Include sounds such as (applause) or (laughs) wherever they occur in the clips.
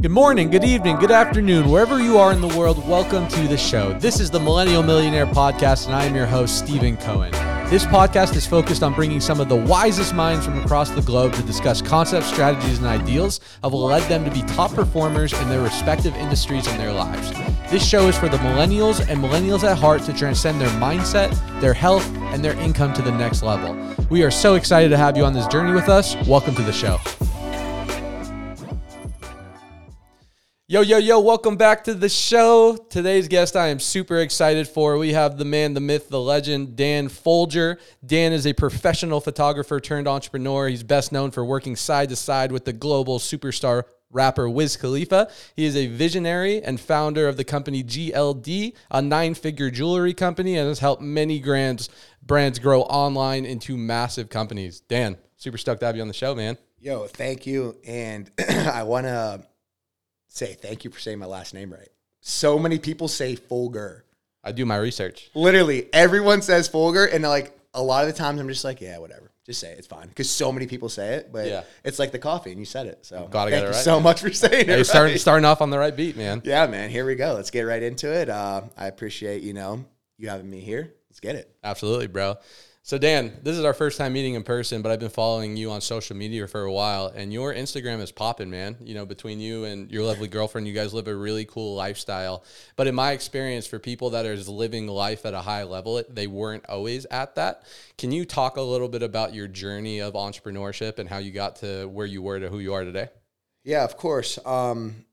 Good morning, good evening, good afternoon, wherever you are in the world, welcome to the show. This is the Millennial Millionaire Podcast, and I am your host, Stephen Cohen. This podcast is focused on bringing some of the wisest minds from across the globe to discuss concepts, strategies, and ideals that will lead them to be top performers in their respective industries and their lives. This show is for the millennials and millennials at heart to transcend their mindset, their health, and their income to the next level. We are so excited to have you on this journey with us. Welcome to the show. Yo, yo, yo, welcome back to the show. Today's guest I am super excited for. We have the man, the myth, the legend, Dan Folger. Dan is a professional photographer turned entrepreneur. He's best known for working side to side with the global superstar rapper Wiz Khalifa. He is a visionary and founder of the company GLD, a nine figure jewelry company, and has helped many brands, brands grow online into massive companies. Dan, super stoked to have you on the show, man. Yo, thank you. And (clears throat) I want to say thank you for saying my last name right. So many people say Folger. I do my research. Literally, everyone says Folger, and like a lot of the times, I'm just like, yeah, whatever, just say it. It's fine because so many people say it. But Yeah. it's like the coffee, and you said it. So Gotta thank get it you right, so man. much for saying Hey, it. starting, right. starting off on the right beat, man. Yeah, man. Here we go. Let's get right into it. Uh, I appreciate you know you having me here. Let's get it. Absolutely, bro. So Dan, this is our first time meeting in person, but I've been following you on social media for a while, and your Instagram is popping, man. You know, between you and your lovely girlfriend, you guys live a really cool lifestyle. But in my experience, for people that are living life at a high level, they weren't always at that. Can you talk a little bit about your journey of entrepreneurship and how you got to where you were to who you are today? Yeah, of course. Um,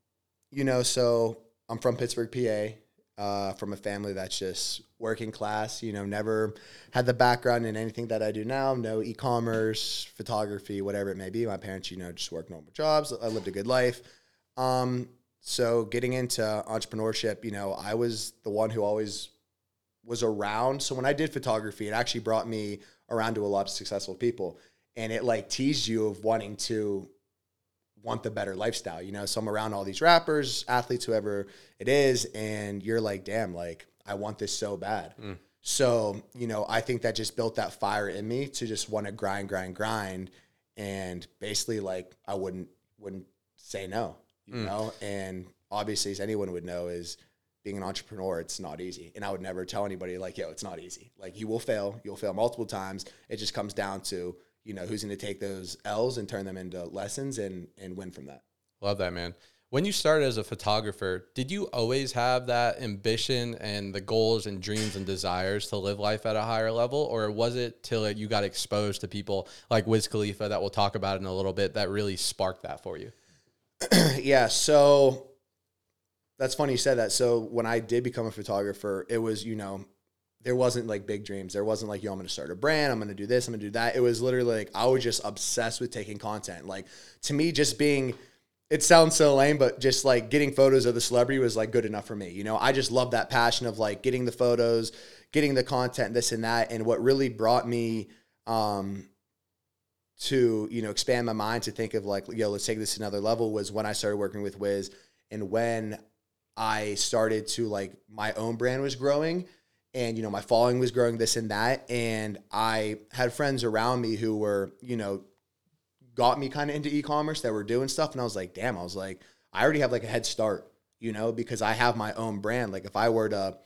you know, so I'm from Pittsburgh, PA, uh, from a family that's just working class. You know, never had the background in anything that I do now. No e-commerce, photography, whatever it may be. My parents, you know, just work normal jobs. I lived a good life. Um, so getting into entrepreneurship, you know, I was the one who always was around. So when I did photography, it actually brought me around to a lot of successful people, and it like teased you of wanting to want the better lifestyle, you know. So I'm around all these rappers, athletes, whoever it is, and you're like, damn, like I want this so bad. Mm. So, you know, I think that just built that fire in me to just want to grind, grind, grind. And basically like I wouldn't wouldn't say no, you mm. know? And obviously as anyone would know is being an entrepreneur, it's not easy. And I would never tell anybody like, yo, it's not easy. Like you will fail. You'll fail multiple times. It just comes down to, you know, who's going to take those L's and turn them into lessons and and win from that. Love that, man. When you started as a photographer, did you always have that ambition and the goals and dreams and desires to live life at a higher level? Or was it till you got exposed to people like Wiz Khalifa that we'll talk about in a little bit that really sparked that for you? (clears throat) yeah, so that's funny you said that. So when I did become a photographer, it was, you know, there wasn't like big dreams. There wasn't like, yo, I'm gonna start a brand, I'm gonna do this, I'm gonna do that. It was literally like I was just obsessed with taking content. Like to me, just being it sounds so lame, but just like getting photos of the celebrity was like good enough for me. You know, I just love that passion of like getting the photos, getting the content, this and that. And what really brought me um to you know expand my mind to think of like yo let's take this to another level was when i started working with wiz and when i started to like my own brand was growing and you know my following was growing this and that and i had friends around me who were you know got me kind of into e-commerce that were doing stuff and i was like damn i was like i already have like a head start you know because i have my own brand. Like if i were to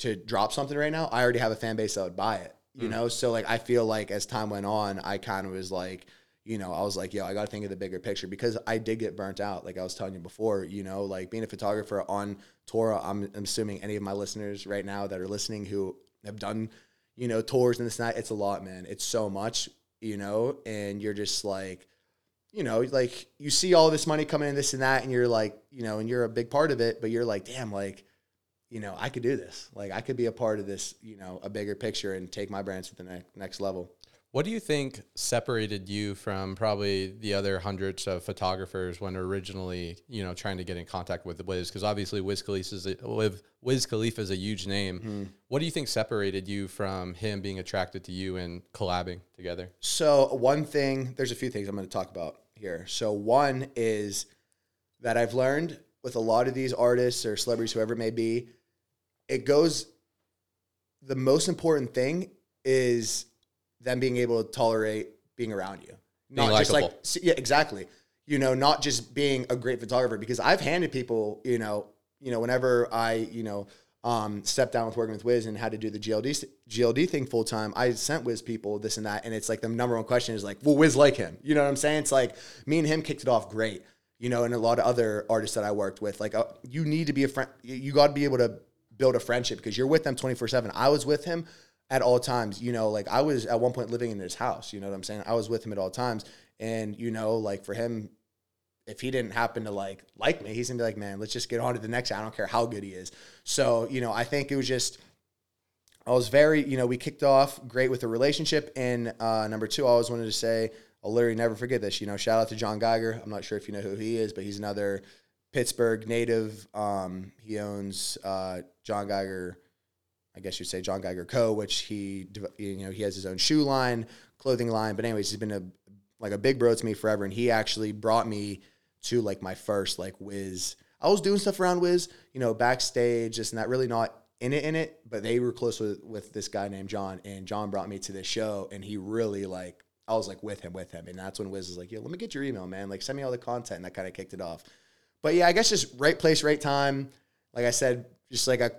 to drop something right now i already have a fan base that would buy it you mm. know? So like i feel like as time went on i kind of was like you know i was like yo i gotta think of the bigger picture because i did get burnt out like i was telling you before you know like being a photographer on tour i'm, I'm assuming any of my listeners right now that are listening who have done you know tours and this that it's a lot man it's so much you know and you're just like you know, like you see all this money coming in, this and that, and you're like, you know, and you're a big part of it, but you're like, damn, like, you know, I could do this. Like, I could be a part of this, you know, a bigger picture and take my brands to the ne- next level. What do you think separated you from probably the other hundreds of photographers when originally, you know, trying to get in contact with the Wiz? Because obviously Wiz Khalifa is a, Wiz- Wiz Khalifa is a huge name. Mm-hmm. What do you think separated you from him being attracted to you and collabing together? So, one thing, there's a few things I'm going to talk about here. So, one is that I've learned with a lot of these artists or celebrities, whoever it may be, it goes, the most important thing is them being able to tolerate being around you. Being Not just like, likable. s- yeah, exactly. you know, not just being a great photographer because I've handed people, you know, you know, whenever I, you know, um, stepped down with working with Wiz and had to do the GLD GLD thing full time, I sent Wiz people this and that, and it's like the number one question is like, well, Wiz like him, you know what I'm saying? It's like me and him kicked it off great, you know, and a lot of other artists that I worked with, like, uh, you need to be a friend, you got to be able to build a friendship because you're with them 24 seven. I was with him at all times, you know, like I was at one point living in his house, you know what I'm saying? I was with him at all times, and you know, like for him, if he didn't happen to like like me, he's gonna be like, man, let's just get on to the next. I don't care how good he is. So you know, I think it was just. I was very, you know, we kicked off great with the relationship. And uh, number two, I always wanted to say, I'll literally never forget this. You know, shout out to John Geiger. I'm not sure if you know who he is, but he's another Pittsburgh native. Um, he owns uh, John Geiger, I guess you'd say John Geiger Co., which he, you know, he has his own shoe line, clothing line. But anyways, he's been a like a big bro to me forever, and he actually brought me to like my first like Wiz. I was doing stuff around Wiz, you know, backstage, just not really not in it in it, but they were close with with this guy named John, and John brought me to this show, and he really like I was like with him, with him, and that's when Wiz was like, "Yo, let me get your email, man. Like, send me all the content." And that kind of kicked it off. But yeah, I guess just right place, right time. Like I said, just like a,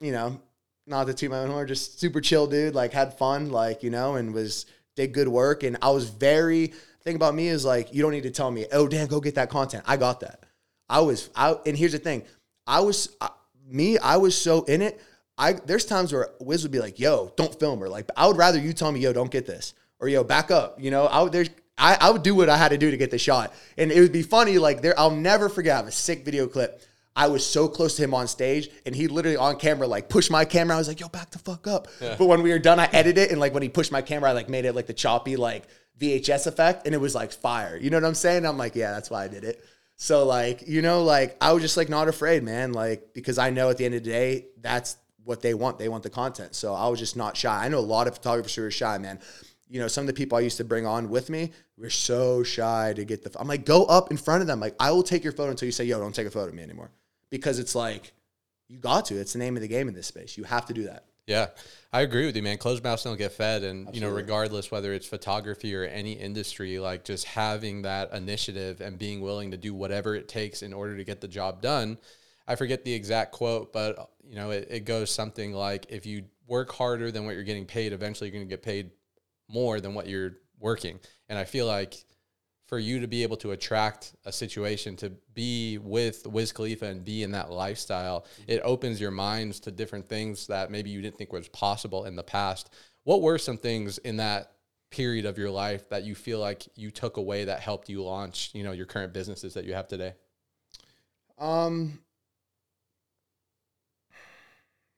you know, not to toot my own horn, just super chill dude. Like had fun, like you know, and was did good work, and I was very thing about me is like you don't need to tell me, oh Dan, go get that content. I got that. I was out, and here's the thing, I was uh, me. I was so in it. I there's times where Wiz would be like, yo, don't film her. Like I would rather you tell me, yo, don't get this, or yo, back up. You know, I would there's. I, I would do what I had to do to get the shot. And it would be funny, like there, I'll never forget. I have a sick video clip. I was so close to him on stage, and he literally on camera like pushed my camera. I was like, "Yo, back the fuck up!" Yeah. But when we were done, I edited it, and like when he pushed my camera, I like made it like the choppy like VHS effect and it was like fire. You know what I'm saying? I'm like, yeah, that's why I did it. So like, you know, like I was just like not afraid, man. Like because I know at the end of the day, that's what they want. They want the content. So I was just not shy. I know a lot of photographers who are shy, man. You know, some of the people I used to bring on with me were so shy to get the. I'm like, go up in front of them. Like, I will take your photo until you say, yo, don't take a photo of me anymore. Because it's like, you got to. It's the name of the game in this space. You have to do that. Yeah, I agree with you, man. Closed mouths don't get fed, and Absolutely. you know, regardless whether it's photography or any industry, like just having that initiative and being willing to do whatever it takes in order to get the job done. I forget the exact quote, but you know, it, it goes something like, "If you work harder than what you're getting paid, eventually you're going to get paid more than what you're working." And I feel like for you to be able to attract a situation to be with Wiz Khalifa and be in that lifestyle, it opens your minds to different things that maybe you didn't think was possible in the past. What were some things in that period of your life that you feel like you took away that helped you launch, you know, your current businesses that you have today? Um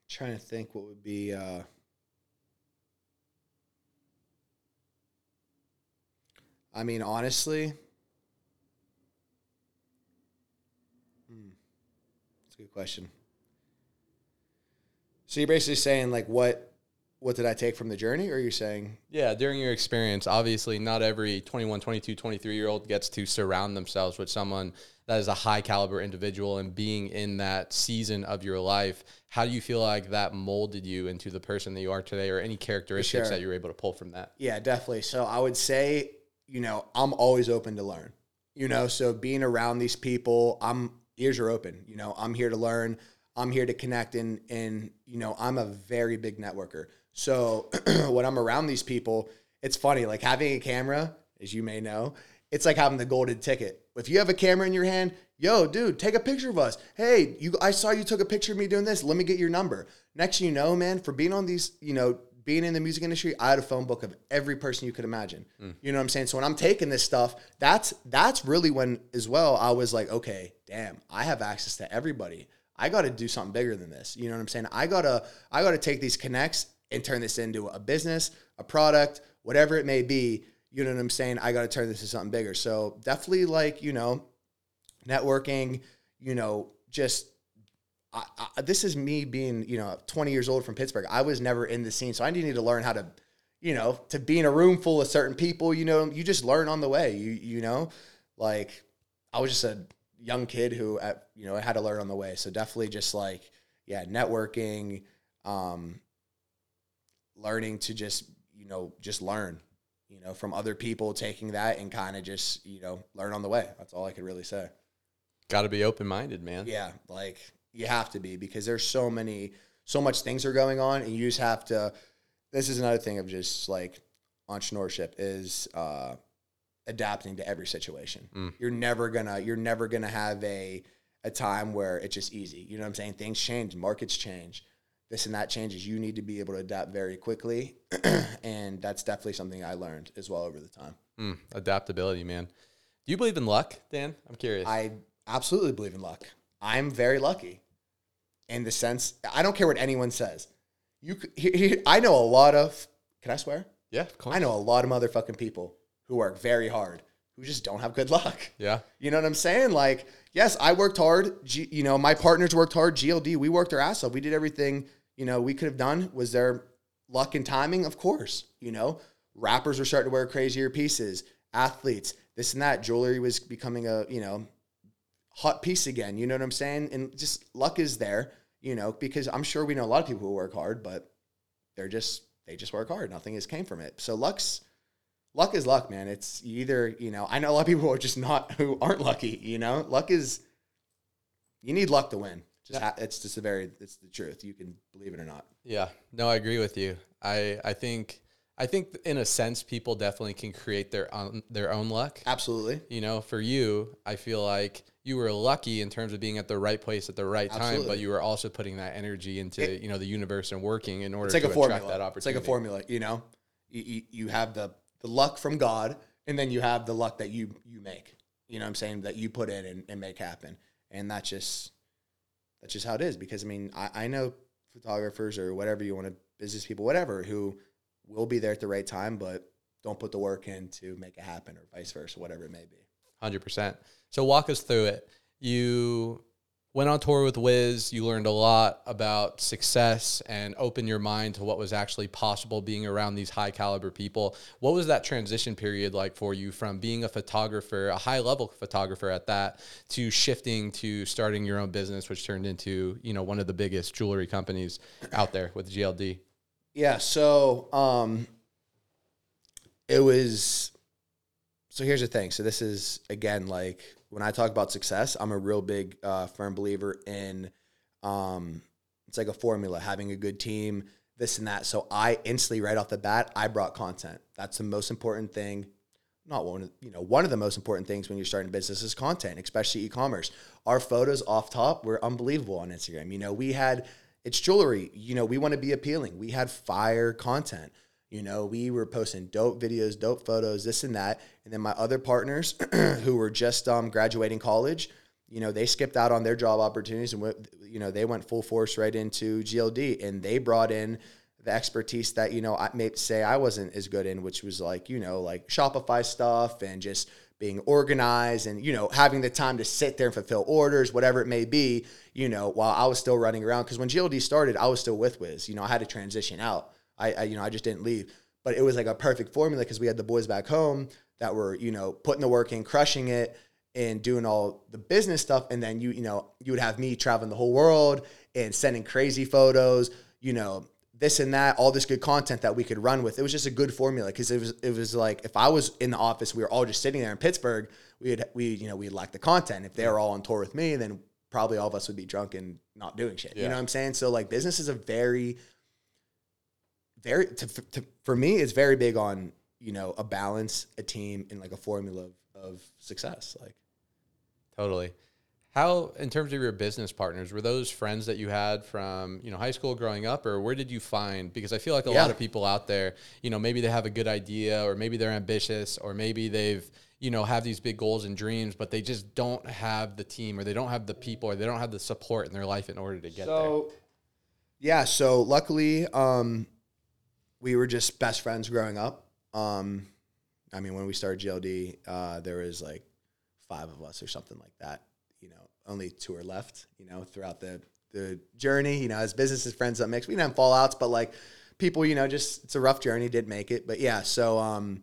trying to think what would be uh I mean, honestly, hmm, that's a good question. So you're basically saying like what what did I take from the journey or are you saying Yeah, during your experience, obviously not every 21, 22, 23 year old gets to surround themselves with someone that is a high caliber individual and being in that season of your life, how do you feel like that molded you into the person that you are today or any characteristics sure. that you're able to pull from that? Yeah, definitely. So I would say you know, I'm always open to learn. You know, so being around these people, I'm ears are open. You know, I'm here to learn. I'm here to connect and and you know, I'm a very big networker. So (clears throat) when I'm around these people, it's funny. Like having a camera, as you may know, it's like having the golden ticket. If you have a camera in your hand, yo, dude, take a picture of us. Hey, you I saw you took a picture of me doing this. Let me get your number. Next thing you know, man, for being on these, you know, being in the music industry, I had a phone book of every person you could imagine. Mm. You know what I'm saying? So when I'm taking this stuff, that's that's really when as well I was like, okay, damn, I have access to everybody. I got to do something bigger than this. You know what I'm saying? I gotta I gotta take these connects and turn this into a business, a product, whatever it may be. You know what I'm saying? I got to turn this into something bigger. So definitely like you know, networking. You know, just I, I, this is me being, you know, 20 years old from Pittsburgh. I was never in the scene, so I needed to learn how to, you know, to be in a room full of certain people. You know, you just learn on the way. You you know, like I was just a young kid who, at, you know, had to learn on the way. So definitely just like, yeah, networking, um, learning to just, you know, just learn. you know, from other people taking that and kind of just, you know, learn on the way. That's all I could really say. Got to be open minded, man. Yeah, like you have to be because there's so many, so much things are going on, and you just have to. This is another thing of just like entrepreneurship is uh, adapting to every situation. Mm. You're never gonna, you're never gonna have a a time where it's just easy. You know what I'm saying? Things change, markets change, this and that changes. You need to be able to adapt very quickly, (clears throat) and that's definitely something I learned as well over the time. Mm, adaptability, man. Do you believe in luck, Dan? I'm curious. I absolutely believe in luck. I'm very lucky in the sense I don't care what anyone says. You, he- he- I know a lot of. Can I swear? yeah, of course. I know a lot of motherfucking people who work very hard who just don't have good luck. Yeah. You know what I'm saying? Like, yes, I worked hard. G, you know, my partners worked hard. GLD, we worked our ass off. We did everything, you know, we could have done. Was there luck and timing? Of course. You know, rappers were starting to wear crazier pieces, athletes, this and that. Jewelry was becoming a, you know, hot piece again. You know what I'm saying? And just luck is there, you know, because I'm sure we know a lot of people who work hard, but they're just, they just work hard. Nothing has came from it. So luck's, luck is luck, man. It's either, you know, I know a lot of people who (laughs) are just not, who aren't lucky, you know, luck is, you need luck to win. Just ha- it's just a very, it's the truth. You can believe it or not. Yeah. No, I agree with you. I I think I think in a sense people definitely can create their own their own luck. Absolutely. You know, for you, I feel like you were lucky in terms of being at the right place at the right time, Absolutely. but you were also putting that energy into It- you know the universe and working in order It's like to a attract formula. that It's like a formula, you know, you, you, you have the, the luck from God and then you have the luck that you, you make, you know what I'm saying? That you put in and, and make happen. And that's just, that's just how it is. Because I mean, I, I know photographers or whatever you want to, business people, whatever, who will be there at the right time, but don't put the work in to make it happen or vice versa, whatever it may be. Hundred percent. So walk us through it. You went on tour with Wiz. You learned a lot about success and opened your mind to what was actually possible being around these high caliber people. What was that transition period like for you from being a photographer, a high level photographer at that, to shifting to starting your own business, which turned into you know one of the biggest jewelry companies out there with GLD. Yeah. So, um, it was. So here's the thing. So this is again like when I talk about success, I'm a real big uh, firm believer in. Um, it's like a formula, having a good team, this and that. So I instantly, right off the bat, I brought content. That's the most important thing. Not one, of, you know, one of the most important things when you're starting a business is content, especially e-commerce. Our photos off top were unbelievable on Instagram. You know, we had it's jewelry. You know, we want to be appealing. We had fire content. You know, we were posting dope videos, dope photos, this and that. And then my other partners (clears throat) who were just um, graduating college, you know, they skipped out on their job opportunities and went, you know, they went full force right into GLD and they brought in the expertise that, you know, I may say I wasn't as good in, which was like, you know, like Shopify stuff and just being organized and, you know, having the time to sit there and fulfill orders, whatever it may be, you know, while I was still running around. Cause when GLD started, I was still with Wiz. You know, I had to transition out. I, I you know, I just didn't leave. But it was like a perfect formula because we had the boys back home that were, you know, putting the work in, crushing it, and doing all the business stuff. And then you, you know, you would have me traveling the whole world and sending crazy photos, you know, this and that, all this good content that we could run with. It was just a good formula because it was it was like if I was in the office, we were all just sitting there in Pittsburgh, we'd we you know we'd lack the content. If they were all on tour with me, then probably all of us would be drunk and not doing shit. You know what I'm saying? So like business is a very very to, to, for me it's very big on you know a balance a team and like a formula of, of success like Totally. How, in terms of your business partners, were those friends that you had from you know high school growing up, or where did you find? Because I feel like a Yeah. lot of people out there, you know, maybe they have a good idea, or maybe they're ambitious, or maybe they've you know have these big goals and dreams, but they just don't have the team, or they don't have the people, or they don't have the support in their life in order to get there. so yeah so luckily um we were just best friends growing up. Um i mean when we started gld uh there was like five of us or something like that you know only two are left you know throughout the the journey you know as businesses friends that makes we didn't have fallouts but like people you know just it's a rough journey did make it but yeah so um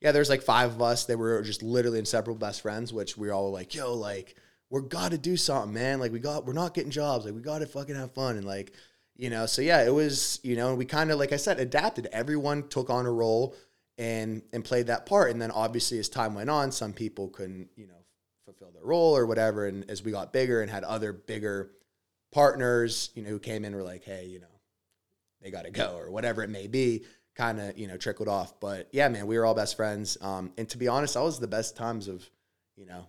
yeah there's like five of us that were just literally inseparable best friends which we were all like yo like we're got to do something man like we got we're not getting jobs like we got to fucking have fun and like you know so yeah it was you know we kind of like i said adapted everyone took on a role and and played that part. And then obviously as time went on, some people couldn't, you know, fulfill their role or whatever. And as we got bigger and had other bigger partners, you know, who came in were like, hey, you know, they got to go or whatever it may be, kind of, you know, trickled off. But yeah, man, we were all best friends. Um, and to be honest, that was the best times of, you know,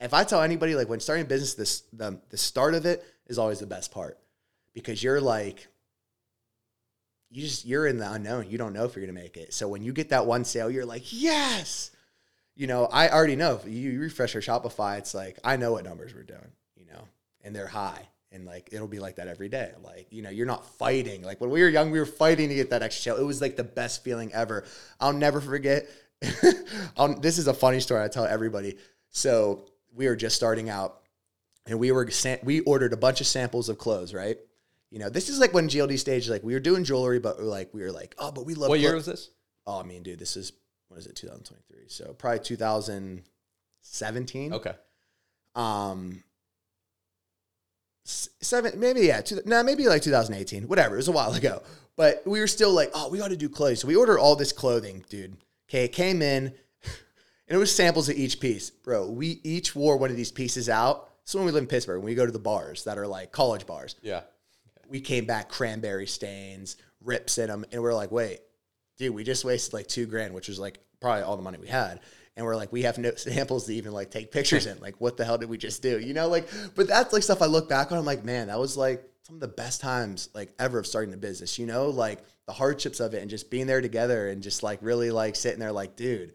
if I tell anybody like when starting a business, this the the start of it is always the best part because you're like you just you're in the unknown. You don't know if you're gonna make it. So when you get that one sale, you're like, yes. You know, I already know. If you refresh your Shopify, it's like I know what numbers we're doing. You know, and they're high, and like it'll be like that every day. Like you know, you're not fighting. Like when we were young, we were fighting to get that extra sale. It was like the best feeling ever. I'll never forget. (laughs) I'll, this is a funny story I tell everybody. So we were just starting out, and we were we ordered a bunch of samples of clothes, right? You know, this is like when GLD stage, like we were doing jewelry, but we were like, we were like, oh, but we love. What year was this? Oh, I mean, dude, this is what is it? 2023. So probably 2017. Okay. Um, seven, maybe yeah, two, no, nah, maybe like 2018, whatever. It was a while ago, but we were still like, oh, we got to do clothes. So we ordered all this clothing, dude. Okay, it came in, (laughs) and it was samples of each piece, bro. We each wore one of these pieces out. So when we live in Pittsburgh, when we go to the bars that are like college bars, yeah, we came back cranberry stains, rips in them, and we're like, wait, dude, we just wasted like two grand, which was like probably all the money we had. And we're like, we have no (laughs) samples to even like take pictures in. Like, what the hell did we just do? You know, like, but that's like stuff I look back on. I'm like, man, that was like some of the best times like ever of starting a business. You know, like the hardships of it and just being there together and just like really like sitting there, like, dude,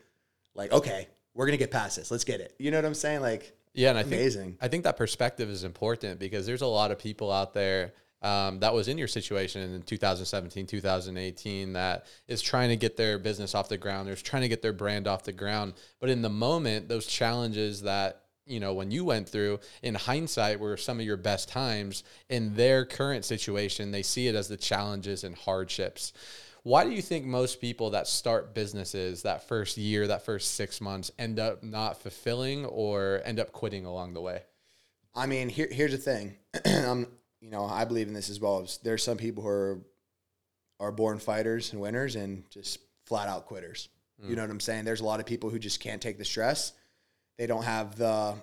like, okay, we're gonna get past this. Let's get it. You know what I'm saying? Like, yeah, and I amazing. think I think that perspective is important because there's a lot of people out there um, that was in your situation in 2017, 2018 that is trying to get their business off the ground. They're trying to get their brand off the ground. But in the moment, those challenges that you know when you went through in hindsight were some of your best times in their current situation they see it as the challenges and hardships why do you think most people that start businesses that first year that first six months end up not fulfilling or end up quitting along the way i mean here, here's the thing (clears throat) I'm, you know, I believe in this as well. There's some people who are are born fighters and winners and just flat out quitters. Mm. You know what I'm saying? There's a lot of people who just can't take the stress. They don't have the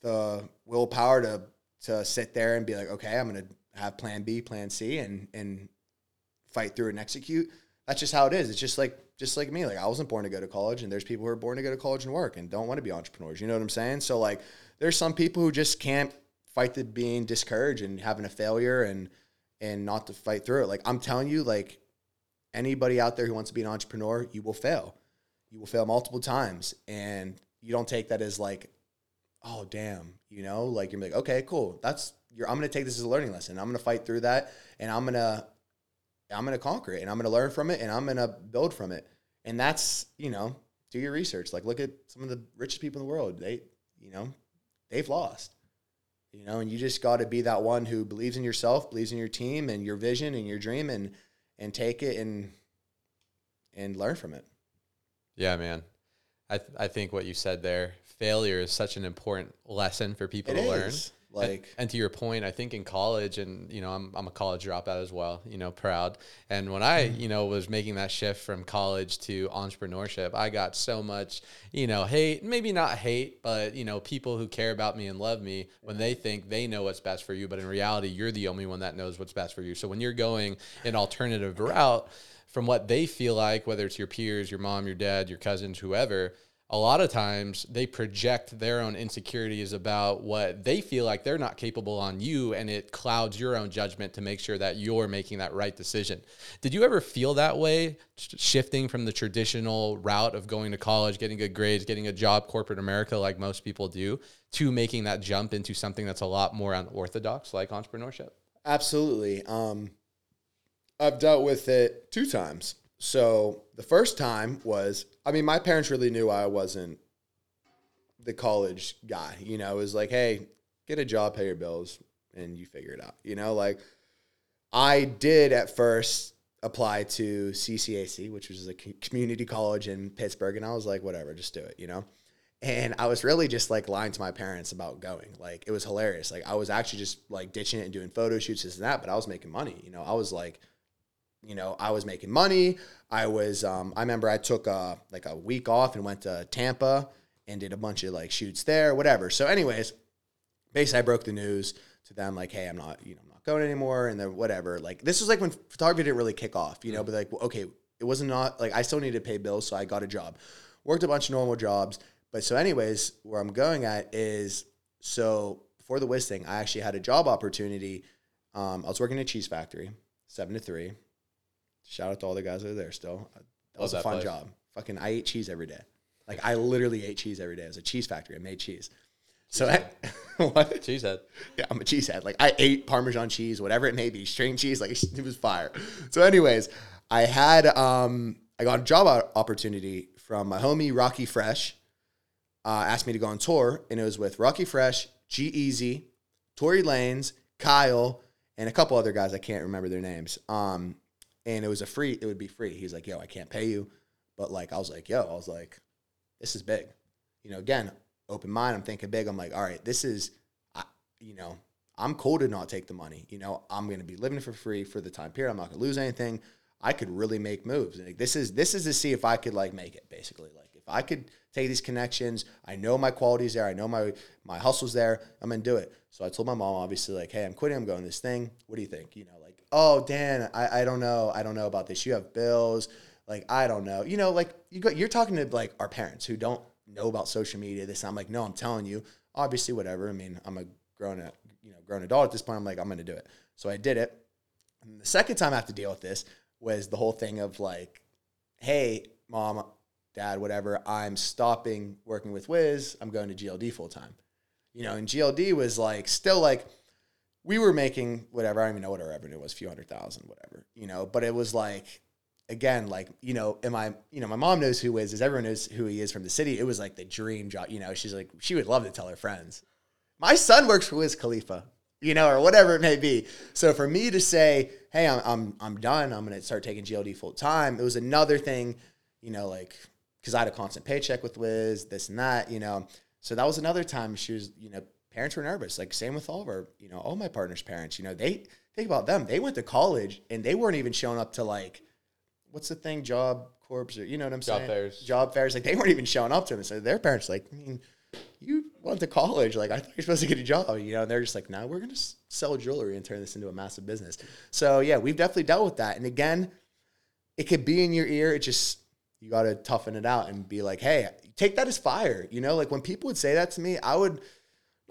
the willpower to to sit there and be like, okay, I'm gonna have plan B, plan C and and fight through and execute. That's just how it is. It's just like just like me. Like I wasn't born to go to college and there's people who are born to go to college and work and don't want to be entrepreneurs. You know what I'm saying? So like there's some people who just can't fight the being discouraged and having a failure and and not to fight through it. Like I'm telling you, like anybody out there who wants to be an entrepreneur, you will fail. You will fail multiple times. And you don't take that as like, oh damn, you know, like you're like, okay, cool. That's you're I'm gonna take this as a learning lesson. I'm gonna fight through that and I'm gonna I'm gonna conquer it and I'm gonna learn from it and I'm gonna build from it. And that's, you know, do your research. Like look at some of the richest people in the world. They, you know, they've lost you know, and you just got to be that one who believes in yourself, believes in your team and your vision and your dream, and and take it and and learn from it. Yeah, man. I th- I think what you said there, failure is such an important lesson for people it to is. learn. Like, and, and, to your point, I think in college, and you know, I'm I'm a college dropout as well. You know, proud. And when I, mm-hmm. you know, was making that shift from college to entrepreneurship, I got so much, you know, hate. Maybe not hate, but you know, people who care about me and love me when they think they know what's best for you, but in reality, you're the only one that knows what's best for you. So when you're going an alternative route from what they feel like, whether it's your peers, your mom, your dad, your cousins, whoever a lot of times they project their own insecurities about what they feel like they're not capable on you and it clouds your own judgment to make sure that you're making that right decision. Did you ever feel that way shifting from the traditional route of going to college, getting good grades, getting a job corporate America like most people do to making that jump into something that's a lot more unorthodox like entrepreneurship? Absolutely. Um, I've dealt with it two times. So the first time was, I mean, my parents really knew I wasn't the college guy. You know, it was like, hey, get a job, pay your bills, and you figure it out. You know, like I did at first apply to CCAC, which was a community college in Pittsburgh, and I was like, whatever, just do it. You know. And I was really just like lying to my parents about going. Like it was hilarious. Like I was actually just like ditching it and doing photo shoots, this and that, but I was making money. You know, I was like you know, I was making money. I was, um, I remember I took a, like a week off and went to Tampa and did a bunch of like shoots there, whatever. So, anyways, basically, I broke the news to them, like, hey, I'm not, you know, I'm not going anymore, and then whatever. Like, this was like when photography didn't really kick off, you know, but like, okay, it wasn't not like I still needed to pay bills, so I got a job, worked a bunch of normal jobs. But so, anyways, where I'm going at is so before the Wiz thing, I actually had a job opportunity. Um, I was working at a cheese factory, seven to three. Shout out to all the guys that are there still. That was a that fun place. job. Fucking, I ate cheese every day. Like I literally ate cheese every day. It was a cheese factory. I made cheese. So I, (laughs) what? Cheesehead. Yeah, I'm a cheesehead. Like I ate Parmesan cheese, whatever it may be, string cheese. Like (laughs) it was fire. So, anyways, I had um I got a job opportunity from my homie Rockie Fresh. Uh, asked me to go on tour, and it was with Rockie Fresh, G-Eazy, Tory Lanez, Kyle, and a couple other guys. I can't remember their names. Um, and it was a free. It would be free. He's like, "Yo, I can't pay you," but like I was like, "Yo," I was like, "This is big." You know, again, open mind. I'm thinking big. I'm like, "All right, this is." I, you know, I'm cool to not take the money. You know, I'm going to be living for free for the time period. I'm not going to lose anything. I could really make moves. Like, this is this is to see if I could like make it. Basically, like if I could take these connections, I know my qualities there. I know my my hustle's there. I'm gonna do it. So I told my mom, obviously, like, hey, I'm quitting. I'm going this thing. What do you think? You know, like, oh, Dan, I, I don't know. I don't know about this. You have bills. Like, I don't know. You know, like you go, you're talking to like our parents who don't know about social media. This, I'm like, no, I'm telling you. Obviously, whatever. I mean, I'm a grown, up, you know, grown adult at this point. I'm like, I'm gonna do it. So I did it. And the second time I have to deal with this was the whole thing of like, hey, mom, dad, whatever, I'm stopping working with Wiz. I'm going to GLD full time. You know, and GLD was like still like we were making whatever, I don't even know what our revenue was, a few hundred thousand, whatever, you know, but it was like again, like, you know, am I, you know, my mom knows who is, is, everyone knows who he is from the city. It was like the dream job, you know, she's like, she would love to tell her friends. My son works for Wiz Khalifa, you know, or whatever it may be. So for me to say, hey, I'm I'm, I'm done, I'm gonna start taking GLD full time, it was another thing, you know, like because I had a constant paycheck with Wiz, this and that, you know. So that was another time she was, you know, parents were nervous. Like same with all of our, you know, all my partners' parents. You know, they think about them. They went to college and they weren't even showing up to like, what's the thing, job corps or you know what I'm Job saying? fairs. Job fairs. Like they weren't even showing up to them. So their parents like, I mean, you went to college. Like I thought you're supposed to get a job. You know, and they're just like, no, we're gonna sell jewelry and turn this into a massive business. So yeah, we've definitely dealt with that. And again, it could be in your ear. It just you got to toughen it out and be like, hey, take that as fire. You know, like when people would say that to me, I would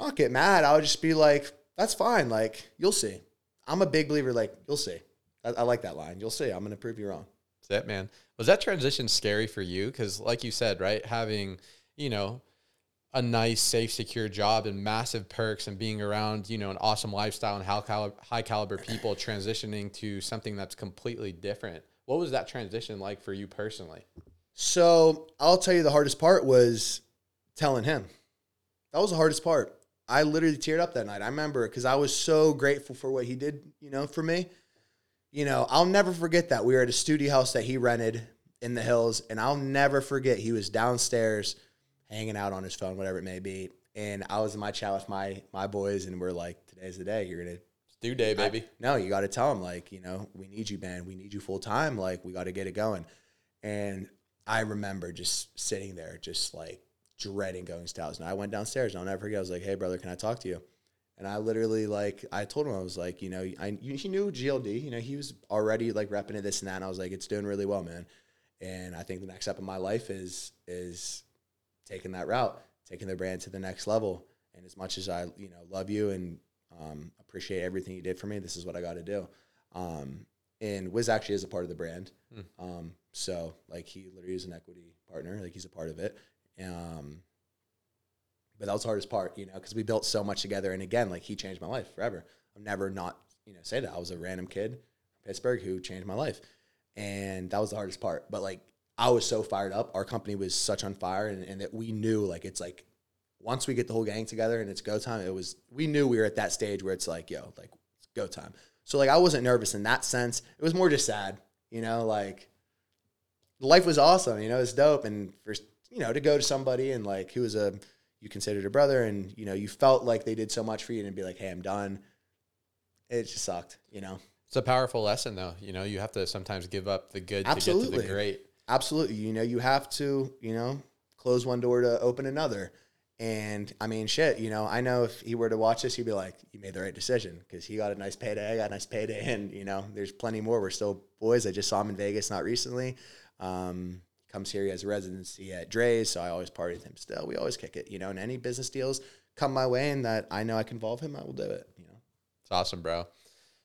not get mad. I would just be like, that's fine. Like you'll see. I'm a big believer. Like you'll see. I, I like that line. You'll see. I'm gonna prove you wrong. That's it, man. Was that transition scary for you? Because, like you said, right, having you know a nice, safe, secure job and massive perks, and being around you know an awesome lifestyle and high caliber, high caliber people, transitioning to something that's completely different. What was that transition like for you personally? So I'll tell you the hardest part was telling him. That was the hardest part. I literally teared up that night. I remember because I was so grateful for what he did, you know, for me. You know, I'll never forget that. We were at a studio house that he rented in the hills, and I'll never forget he was downstairs hanging out on his phone, whatever it may be. And I was in my chat with my my boys, and we're like, "Today's the day. You're gonna It's due day, baby. no, you got to tell him like, you know, we need you, man. We need you full time. Like, we got to get it going. And I remember just sitting there, just like dreading going to. And I went downstairs. And I'll never forget. I was like, "Hey, brother, can I talk to you?" And I literally like, I told him I was like, you know, I he knew GLD. You know, he was already like repping it this and that. And I was like, it's doing really well, man. And I think the next step in my life is is taking that route, taking the brand to the next level. And as much as I, you know, love you and um, appreciate everything you did for me, this is what I got to do. Um, and Wiz actually is a part of the brand. Hmm. Um, so like he literally is an equity partner, like he's a part of it. Um, but that was the hardest part, you know, because we built so much together. And again, like he changed my life forever. I'll never not, you know, say that I was a random kid from Pittsburgh who changed my life, and that was the hardest part. But like I was so fired up. Our company was such on fire, and, and that we knew like it's like once we get the whole gang together and it's go time. It was we knew we were at that stage where it's like yo, like it's go time. So like I wasn't nervous in that sense. It was more just sad, you know, like life was awesome, you know, it's dope. And for you know, to go to somebody and like who was a you considered a brother and you know, you felt like they did so much for you and be like, Hey, I'm done. It just sucked, you know. It's a powerful lesson, though. You know, you have to sometimes give up the good to get to the great. Absolutely. You know, you have to, you know, close one door to open another. And I mean, shit, you know, I know if he were to watch this, he'd be like, you made the right decision because he got a nice payday. I got a nice payday. And, you know, there's plenty more. We're still boys. I just saw him in Vegas not recently. Um, comes here, he has a residency at Drai's. So I always party with him still. We always kick it, you know, and any business deals come my way and that I know I can involve him, I will do it, you know. It's awesome, bro.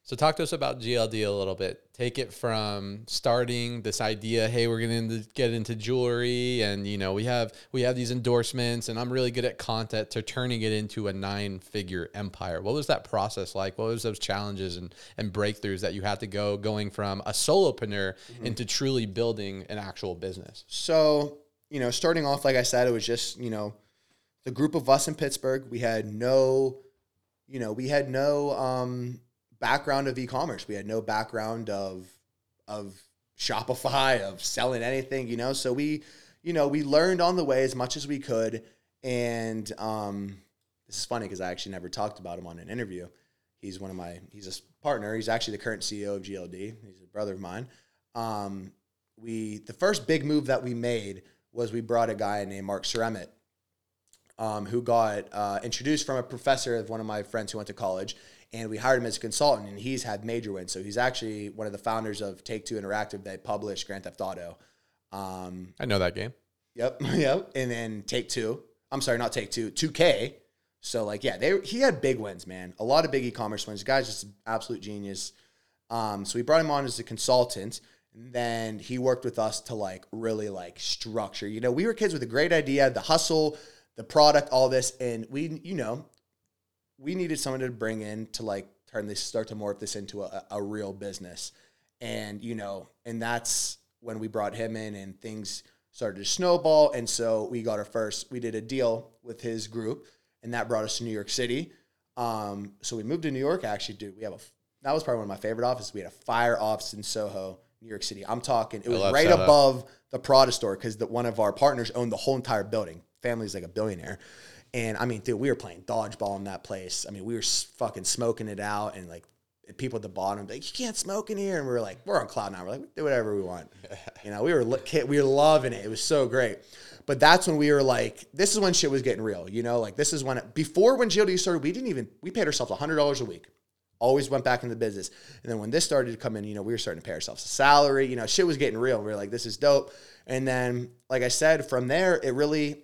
So talk to us about GLD a little bit. Take it from starting this idea, hey, we're going to get into jewelry and you know, we have we have these endorsements and I'm really good at content to turning it into a nine-figure empire. What was that process like? What was those challenges and and breakthroughs that you had to go going from a solopreneur into truly building an actual business? So, you know, starting off, like I said, it was just, you know, the group of us in Pittsburgh. We had no, you know, we had no um, background of e-commerce. We had no background of of Shopify, of selling anything, you know. So we, you know, we learned on the way as much as we could. And um, this is funny because I actually never talked about him on an interview. He's one of my, he's a partner. He's actually the current CEO of GLD. He's a brother of mine. Um, we, the first big move that we made was we brought a guy named Mark Ceremit, um, who got uh, introduced from a professor of one of my friends who went to college, and we hired him as a consultant. And he's had major wins. So he's actually one of the founders of Take Two Interactive that published Grand Theft Auto. Um, I know that game. Yep, (laughs) yep. And then Take Two. I'm sorry, not Take Two. Two K. So like, yeah, they he had big wins, man. A lot of big e-commerce wins. The guy's just an absolute genius. Um, so we brought him on as a consultant. And then he worked with us to like really like structure. You know, we were kids with a great idea, the hustle, the product, all this, and we, you know, we needed someone to bring in to like turn this, start to morph this into a, a real business. And, you know, and that's when we brought him in and things started to snowball. And so we got our first, we did a deal with his group and that brought us to New York City. Um, so we moved to New York. Actually, dude, we have a, that was probably one of my favorite offices. We had a fire office in Soho, New York City. I'm talking, it was right above the Prada store because one of our partners owned the whole entire building. Family's like a billionaire. And I mean, dude, we were playing dodgeball in that place. I mean, we were fucking smoking it out, and like people at the bottom, like you can't smoke in here, and we were like, we're on cloud nine. We're like, we do whatever we want. (laughs) You know, we were we were loving it. It was so great. But that's when we were like, this is when shit was getting real. You know, like this is when it, before when GLD started, we didn't even we paid ourselves a hundred dollars a week. Always went back into business. And then when this started to come in, you know, we were starting to pay ourselves a salary. You know, shit was getting real. We were like, this is dope. And then, like I said, from there, it really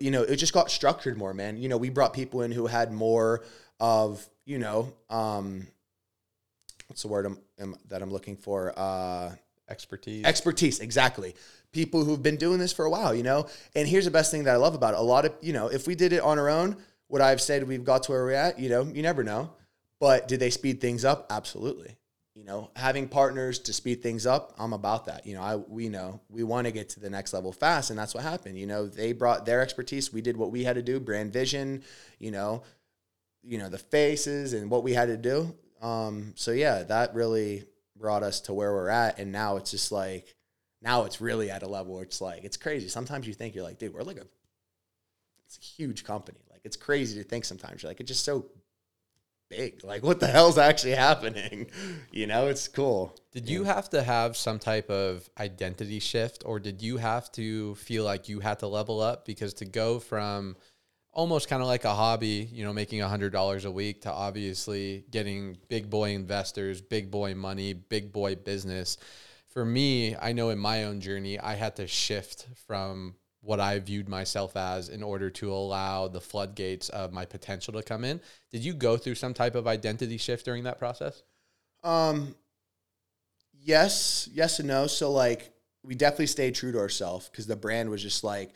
you know it just got structured more man. You know we brought people in who had more of you know um what's the word I'm, am- that i'm looking for? Uh Expertise. expertise exactly. People who've been doing this for a while you know? And here's the best thing that i love about it. A lot of you know if we did it on our own would i have said we've got to where we're at you know you never know. But did they speed things up? Absolutely you know having partners to speed things up i'm about that. You know i we know we want to get to the next level fast and that's what happened. You know they brought their expertise. We did what we had to do brand vision you know you know the faces and what we had to do. Um so yeah that really brought us to where we're at and now it's just like now it's really at a level where it's like it's crazy. Sometimes you think you're like dude we're like a it's a huge company. Like it's crazy to think sometimes. You're like it's just so big like what the hell's actually happening (laughs) you know it's cool Did you have to have some type of identity shift, or did you have to feel like you had to level up? Because to go from almost kind of like a hobby, you know, making a hundred dollars a week to obviously getting big boy investors, big boy money, big boy business. For me, I know in my own journey, I had to shift from what I viewed myself as in order to allow the floodgates of my potential to come in. Did you go through some type of identity shift during that process? Um, yes, yes and no. So like, we definitely stayed true to ourselves because the brand was just like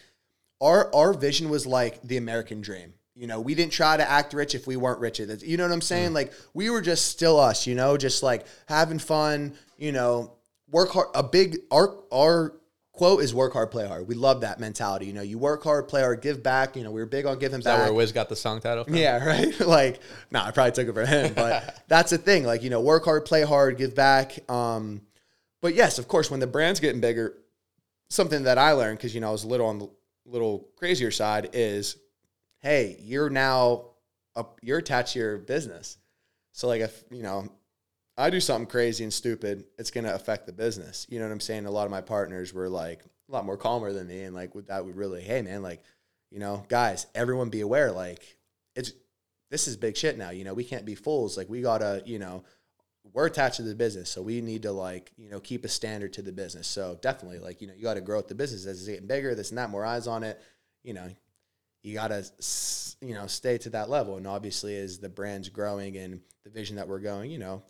our our vision was like the American dream. You know, we didn't try to act rich if we weren't rich. You know what I'm saying? Like we were just still us. You know, just like having fun. You know, work hard. A big our our quote is work hard, play hard. We love that mentality. You know, you work hard, play hard, give back. You know, we were big on giving Is that back. where Wiz got the song title from? Yeah, (laughs) right. like, no, I probably took it from him, but (laughs) that's the thing. Like, you know, work hard, play hard, give back. Um, but yes, of course, when the brand's getting bigger, something that I learned because you know I was a little on the little crazier side is, hey, you're now up, you're attached to your business. So like if you know, I do something crazy and stupid, it's gonna affect the business. You know what I'm saying? A lot of my partners were like a lot more calmer than me, and like with that would really, hey man, like, you know, guys, everyone be aware, like it's this is big shit now. You know, we can't be fools. Like we gotta, you know, we're attached to the business, so we need to like, you know, keep a standard to the business. So definitely, like, you know, you got to grow the business as it's getting bigger, this and that, more eyes on it. You know, you got to, you know, stay to that level. And obviously, as the brand's growing and the vision that we're going, you know,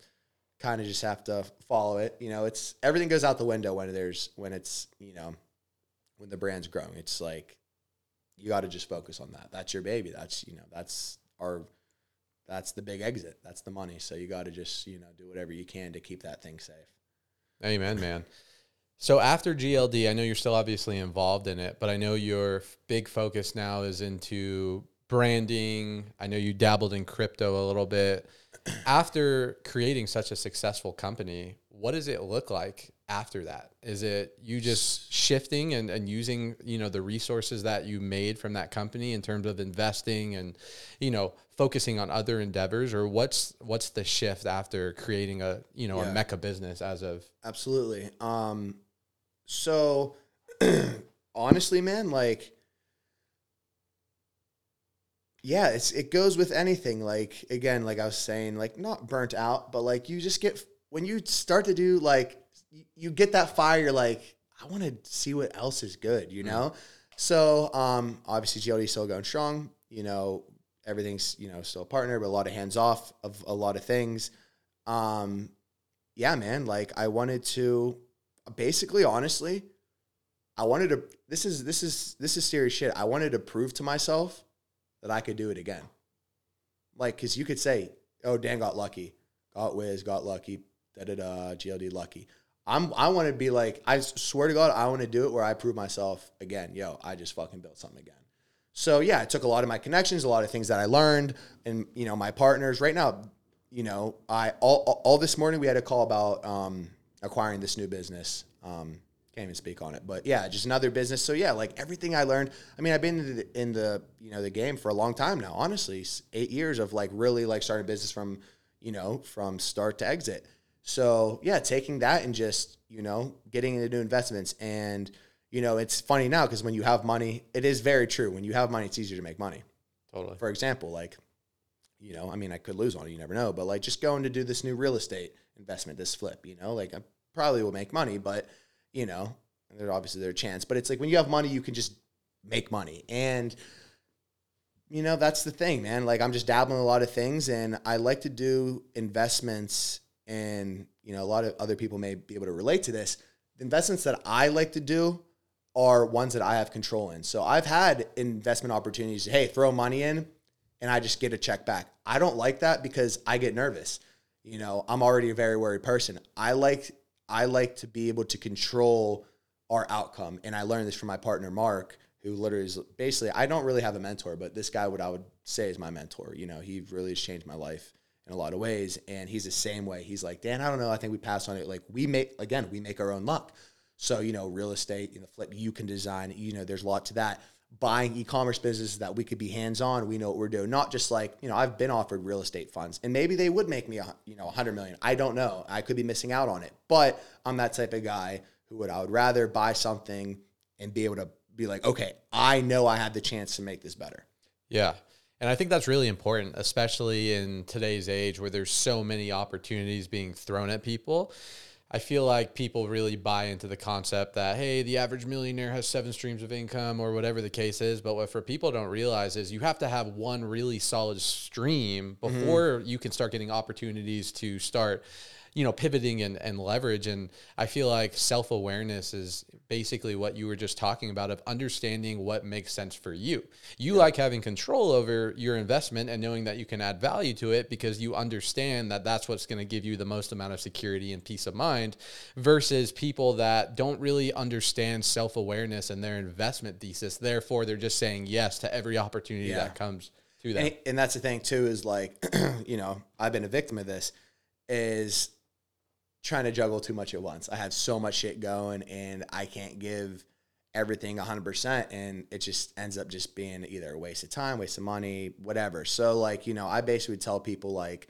kind of just have to follow it. You know, it's everything goes out the window when there's when it's you know when the brand's growing. It's like you got to just focus on that. That's your baby. That's you know that's our that's the big exit. That's the money. So you got to just you know do whatever you can to keep that thing safe. Amen, man. So after GLD, I know you're still obviously involved in it, but I know your big focus now is into branding. I know you dabbled in crypto a little bit. After creating such a successful company, what does it look like after that? Is it you just shifting and, and using, you know, the resources that you made from that company in terms of investing and, you know, focusing on other endeavors or what's what's the shift after creating a, you know, Yeah. a mecca business as of Absolutely. Um, so (clears throat) honestly, man, like, yeah, it's it goes with anything. Like again, like I was saying, like not burnt out, but like you just get when you start to do like you, get that fire. You're like, I want to see what else is good, you know. So um, obviously, GLD is still going strong. You know, everything's you know still a partner, but a lot of hands off of a lot of things. Um, yeah, man, like I wanted to basically honestly, I wanted to this is this is this is serious shit. I wanted to prove to myself that I could do it again. Like cuz you could say, "Oh, Dan got lucky. Got Wiz, got lucky, da da da, GLD lucky." I'm I want to be like I swear to God, I want to do it where I prove myself again. Yo, I just fucking built something again. So yeah, it took a lot of my connections, a lot of things that I learned, and you know my partners. Right now, you know, I all- all this morning we had a call about um, acquiring this new business. Um, can't even speak on it, but yeah, just another business. So yeah, like everything I learned. I mean, I've been in the, in the you know the game for a long time now. Honestly, eight years of like really like starting a business from you know from start to exit. So yeah, taking that and just you know getting into new investments and you know it's funny now because when you have money, it is very true. When you have money, it's easier to make money totally. for example, like, you know, I mean, I could lose on it, you never know, but like just going to do this new real estate investment, this flip, you know, like I probably will make money, but you know, there obviously their chance, but it's like when you have money, you can just make money. And, you know, that's the thing, man. Like I'm just dabbling a lot of things and I like to do investments and, you know, a lot of other people may be able to relate to this. The investments that I like to do are ones that I have control in. So I've had investment opportunities. Hey, throw money in, and I just get a check back. I don't like that because I get nervous. You know, I'm already a very worried person. I like I like to be able to control our outcome, and I learned this from my partner Mark, who literally is basically I don't really have a mentor, but this guy, what I would say, is my mentor. You know, he really has changed my life in a lot of ways, and he's the same way. He's like, Dan, I don't know. I think we pass on it. Like we make again, we make our own luck. So, you know, real estate, you know, flip, you can design, you know, there's a lot to that. Buying e-commerce businesses that we could be hands-on, we know what we're doing. Not just like, you know, I've been offered real estate funds and maybe they would make me, a, you know, 100 million. I don't know. I could be missing out on it. But I'm that type of guy who would, I would rather buy something and be able to be like, okay, I know I have the chance to make this better. Yeah. And I think that's really important, especially in today's age where there's so many opportunities being thrown at people. I feel like people really buy into the concept that, hey, the average millionaire has seven streams of income or whatever the case is. But what for people don't realize is you have to have one really solid stream mm-hmm. before you can start getting opportunities to start, you know, pivoting and, and leverage. And I feel like self awareness is basically what you were just talking about of understanding what makes sense for you. You like having control over your investment and knowing that you can add value to it because you understand that that's what's going to give you the most amount of security and peace of mind versus people that don't really understand self awareness and their investment thesis. Therefore, they're just saying yes to every opportunity Yeah. that comes to them. And, and that's the thing too is like, (clears throat) you know, I've been a victim of this is trying to juggle too much at once. I have so much shit going and I can't give everything 100% and it just ends up just being either a waste of time, waste of money, whatever. So like, you know, I basically tell people like,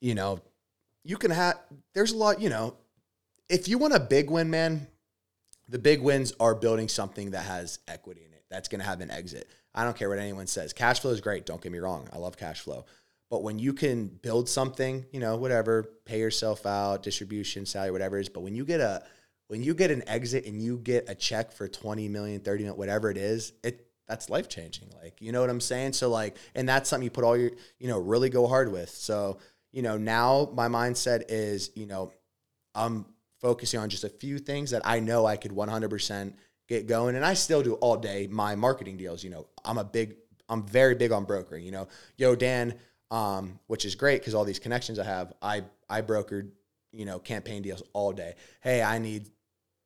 you know, you can have there's a lot, you know, if you want a big win, man, the big wins are building something that has equity in it. That's going to have an exit. I don't care what anyone says. Cash flow is great. Don't get me wrong. I love cash flow. But when you can build something, you know, whatever, pay yourself out, distribution, salary, whatever it is. But when you get a when you get an exit and you get a check for 20 million, 30 million, whatever it is, it that's life changing. Like, you know what I'm saying? So like, and that's something you put all your, you know, really go hard with. So, you know, now my mindset is, you know, I'm focusing on just a few things that I know I could 100% get going. And I still do all day my marketing deals. You know, I'm a big, I'm very big on brokering. You know, yo, Dan, um, which is great because all these connections I have, I I brokered, you know, campaign deals all day. Hey, I need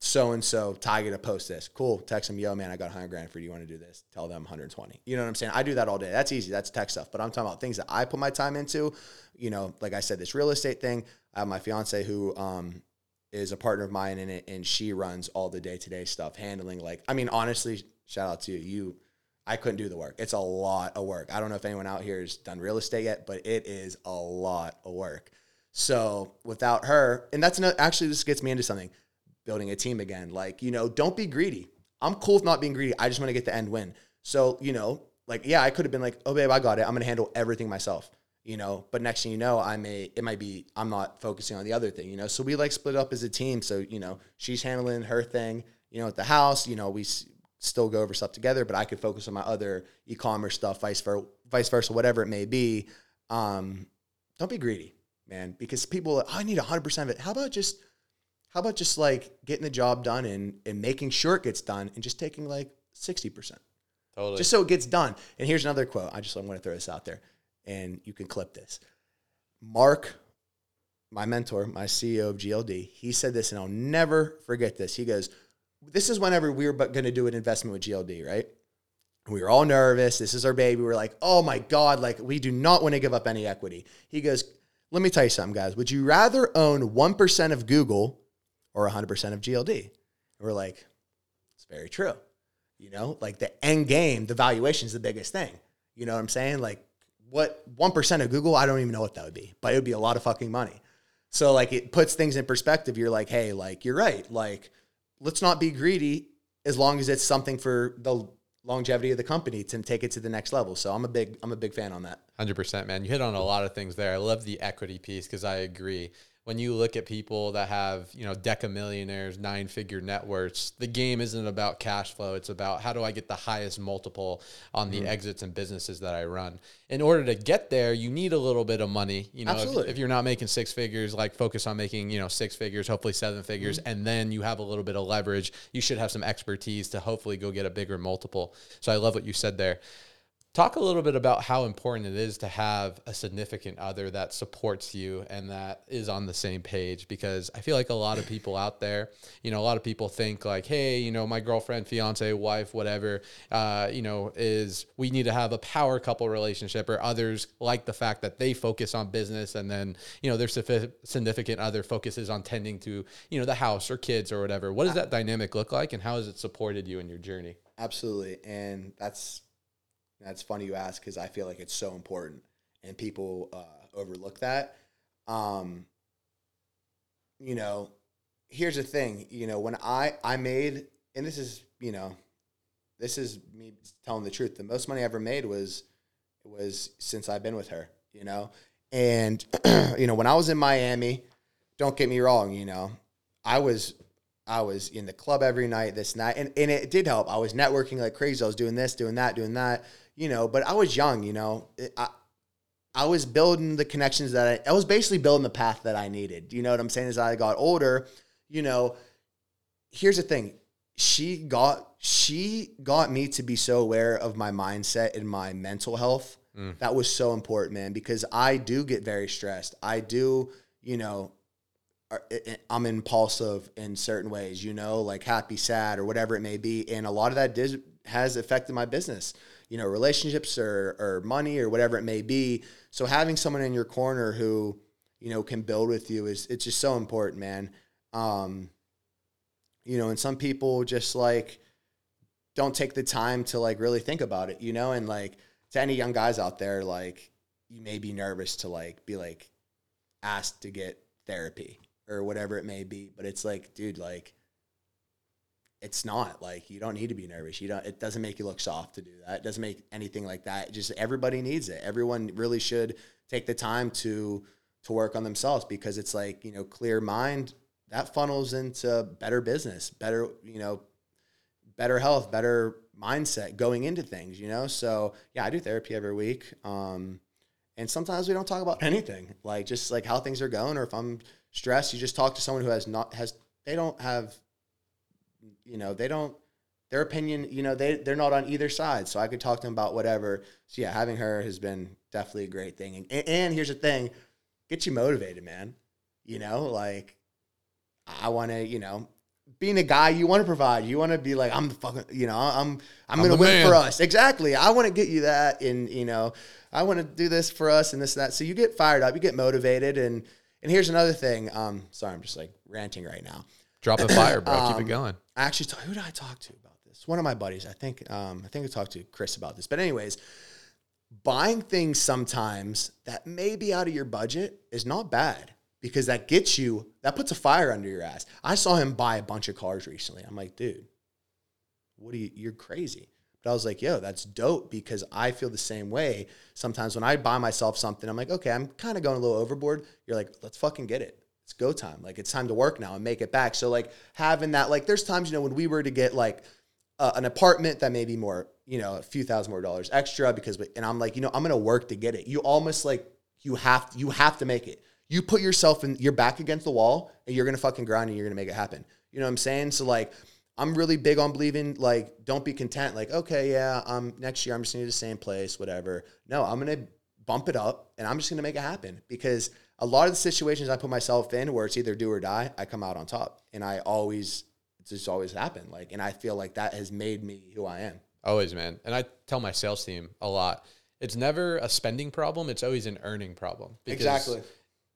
so and so Tyga to post this. Cool. Text them, yo, man, I got 100 grand for you. You want to do this? Tell them 120. You know what I'm saying? I do that all day. That's easy. That's tech stuff. But I'm talking about things that I put my time into. You know, like I said, this real estate thing. I have my fiance who um, is a partner of mine in it, and she runs all the day to day stuff, handling like, I mean, honestly, shout out to you. You, I couldn't do the work. It's a lot of work. I don't know if anyone out here has done real estate yet, but it is a lot of work. So without her, and that's actually this gets me into something building a team again. Like, you know, don't be greedy. I'm cool with not being greedy. I just want to get the end win. So, you know, like, yeah, I could have been like, oh, babe, I got it. I'm going to handle everything myself, you know, but next thing you know, I may, it might be, I'm not focusing on the other thing, you know? So we like split up as a team. So, you know, she's handling her thing, you know, at the house, you know, we still go over stuff together, but I could focus on my other e-commerce stuff, vice versa, vice versa, whatever it may be. Um, don't be greedy, man, because people, oh, I need 100% of it. How about just, how about just like getting the job done and, and making sure it gets done and just taking like 60%? Totally. Just so it gets done. And here's another quote. I just want to throw this out there and you can clip this. Mark, my mentor, my CEO of GLD, he said this and I'll never forget this. He goes, This is whenever we were going to do an investment with GLD, right? We were all nervous. This is our baby. We were like, oh my God, like we do not want to give up any equity. He goes, let me tell you something, guys. Would you rather own 1% of Google or 100% of GLD? And we're like, it's very true. You know, like the end game, the valuation is the biggest thing. You know what I'm saying? Like, what 1% of Google, I don't even know what that would be, but it would be a lot of fucking money. So, like, it puts things in perspective. You're like, hey, like, you're right. Like, let's not be greedy as long as it's something for the longevity of the company to take it to the next level. So I'm a big I'm a big fan on that. Hundred percent, man. You hit on a lot of things there. I love the equity piece because I agree. When you look at people that have, you know, deca millionaires, nine figure net worths, the game isn't about cash flow. It's about how do I get the highest multiple on the mm-hmm. exits and businesses that I run. In order to get there, you need a little bit of money. You know, if, Absolutely. if you're not making six figures, like focus on making, you know, six figures, hopefully seven figures, mm-hmm. and then you have a little bit of leverage. You should have some expertise to hopefully go get a bigger multiple. So I love what you said there. Talk a little bit about how important it is to have a significant other that supports you and that is on the same page because I feel like a lot of people out there, you know, a lot of people think like, hey, you know, my girlfriend, fiance, wife, whatever, uh, you know, is we need to have a power couple relationship or others like the fact that they focus on business and then, you know, their significant other focuses on tending to, you know, the house or kids or whatever. What does that dynamic look like and how has it supported you in your journey? Absolutely. And that's that's funny you ask because I feel like it's so important and people uh, overlook that. Um, you know, here's the thing. You know, when I I made and this is you know, this is me telling the truth. The most money I ever made was was since I've been with her. You know, and (clears throat) you know when I was in Miami, don't get me wrong. You know, I was I was in the club every night, this night, and, and it did help. I was networking like crazy. I was doing this, doing that, doing that, you know, but I was young, you know. I, I was building the connections that I, I was basically building the path that I needed. You know what I'm saying? As I got older, you know, here's the thing. She got she got me to be so aware of my mindset and my mental health. Mm. That was so important, man, because I do get very stressed. I do, you know, I- I'm impulsive in certain ways, you know, like happy, sad, or whatever it may be. And a lot of that has affected my business, you know, relationships or, or money or whatever it may be. So having someone in your corner who, you know, can build with you is, it's just so important, man. Um, you know, and some people just like don't take the time to like really think about it, you know, and like to any young guys out there, like you may be nervous to like be like, asked to get therapy or whatever it may be. But it's like, dude, like it's not like you don't need to be nervous. You don't. It doesn't make you look soft to do that. It doesn't make anything like that. Just everybody needs it. Everyone really should take the time to to work on themselves because it's like you know clear mind that funnels into better business, better you know, better health, better mindset going into things. You know, so yeah, I do therapy every week. Um, and sometimes we don't talk about anything, like just like how things are going, or if I'm stressed, you just talk to someone who has not has they don't have, you know, they don't their opinion, you know, they they're not on either side, so I could talk to them about whatever. So yeah, having her has been definitely a great thing. And, and here's the thing, get you motivated, man. You know, like I want to, you know, being a guy, you want to provide. You want to be like, I'm the fucking, you know, I'm, I'm, I'm gonna win man. for us. Exactly. I want to get you that, and you know, I want to do this for us and this and that. So you get fired up, you get motivated, and and here's another thing. Um, sorry, I'm just like ranting right now. Drop a fire, bro. Keep Um, it going. I actually, who did I talk to about this? One of my buddies. I think, um, I think I talked to Chris about this. But anyways, buying things sometimes that may be out of your budget is not bad because that gets you, that puts a fire under your ass. I saw him buy a bunch of cars recently. I'm like, dude, what are you, you're crazy. But I was like, yo, that's dope because I feel the same way. Sometimes when I buy myself something, I'm like, okay, I'm kind of going a little overboard. You're like, let's fucking get it. It's go time. Like it's time to work now and make it back. So like having that, like there's times, you know, when we were to get like uh, an apartment that may be more, you know, a few thousand more dollars extra because, and I'm like, you know, I'm to work to get it. You almost like, you have, you have to make it. You put yourself in, your back against the wall and you're to fucking grind and you're to make it happen. You know what I'm saying? So like, I'm really big on believing like don't be content like okay yeah um next year I'm just gonna the same place whatever no I'm gonna bump it up and I'm just gonna make it happen because a lot of the situations I put myself in where it's either do or die I come out on top and I always it's just always happened like and I feel like that has made me who I am Always, man. And I tell my sales team a lot. It's never a spending problem. It's always an earning problem. Exactly.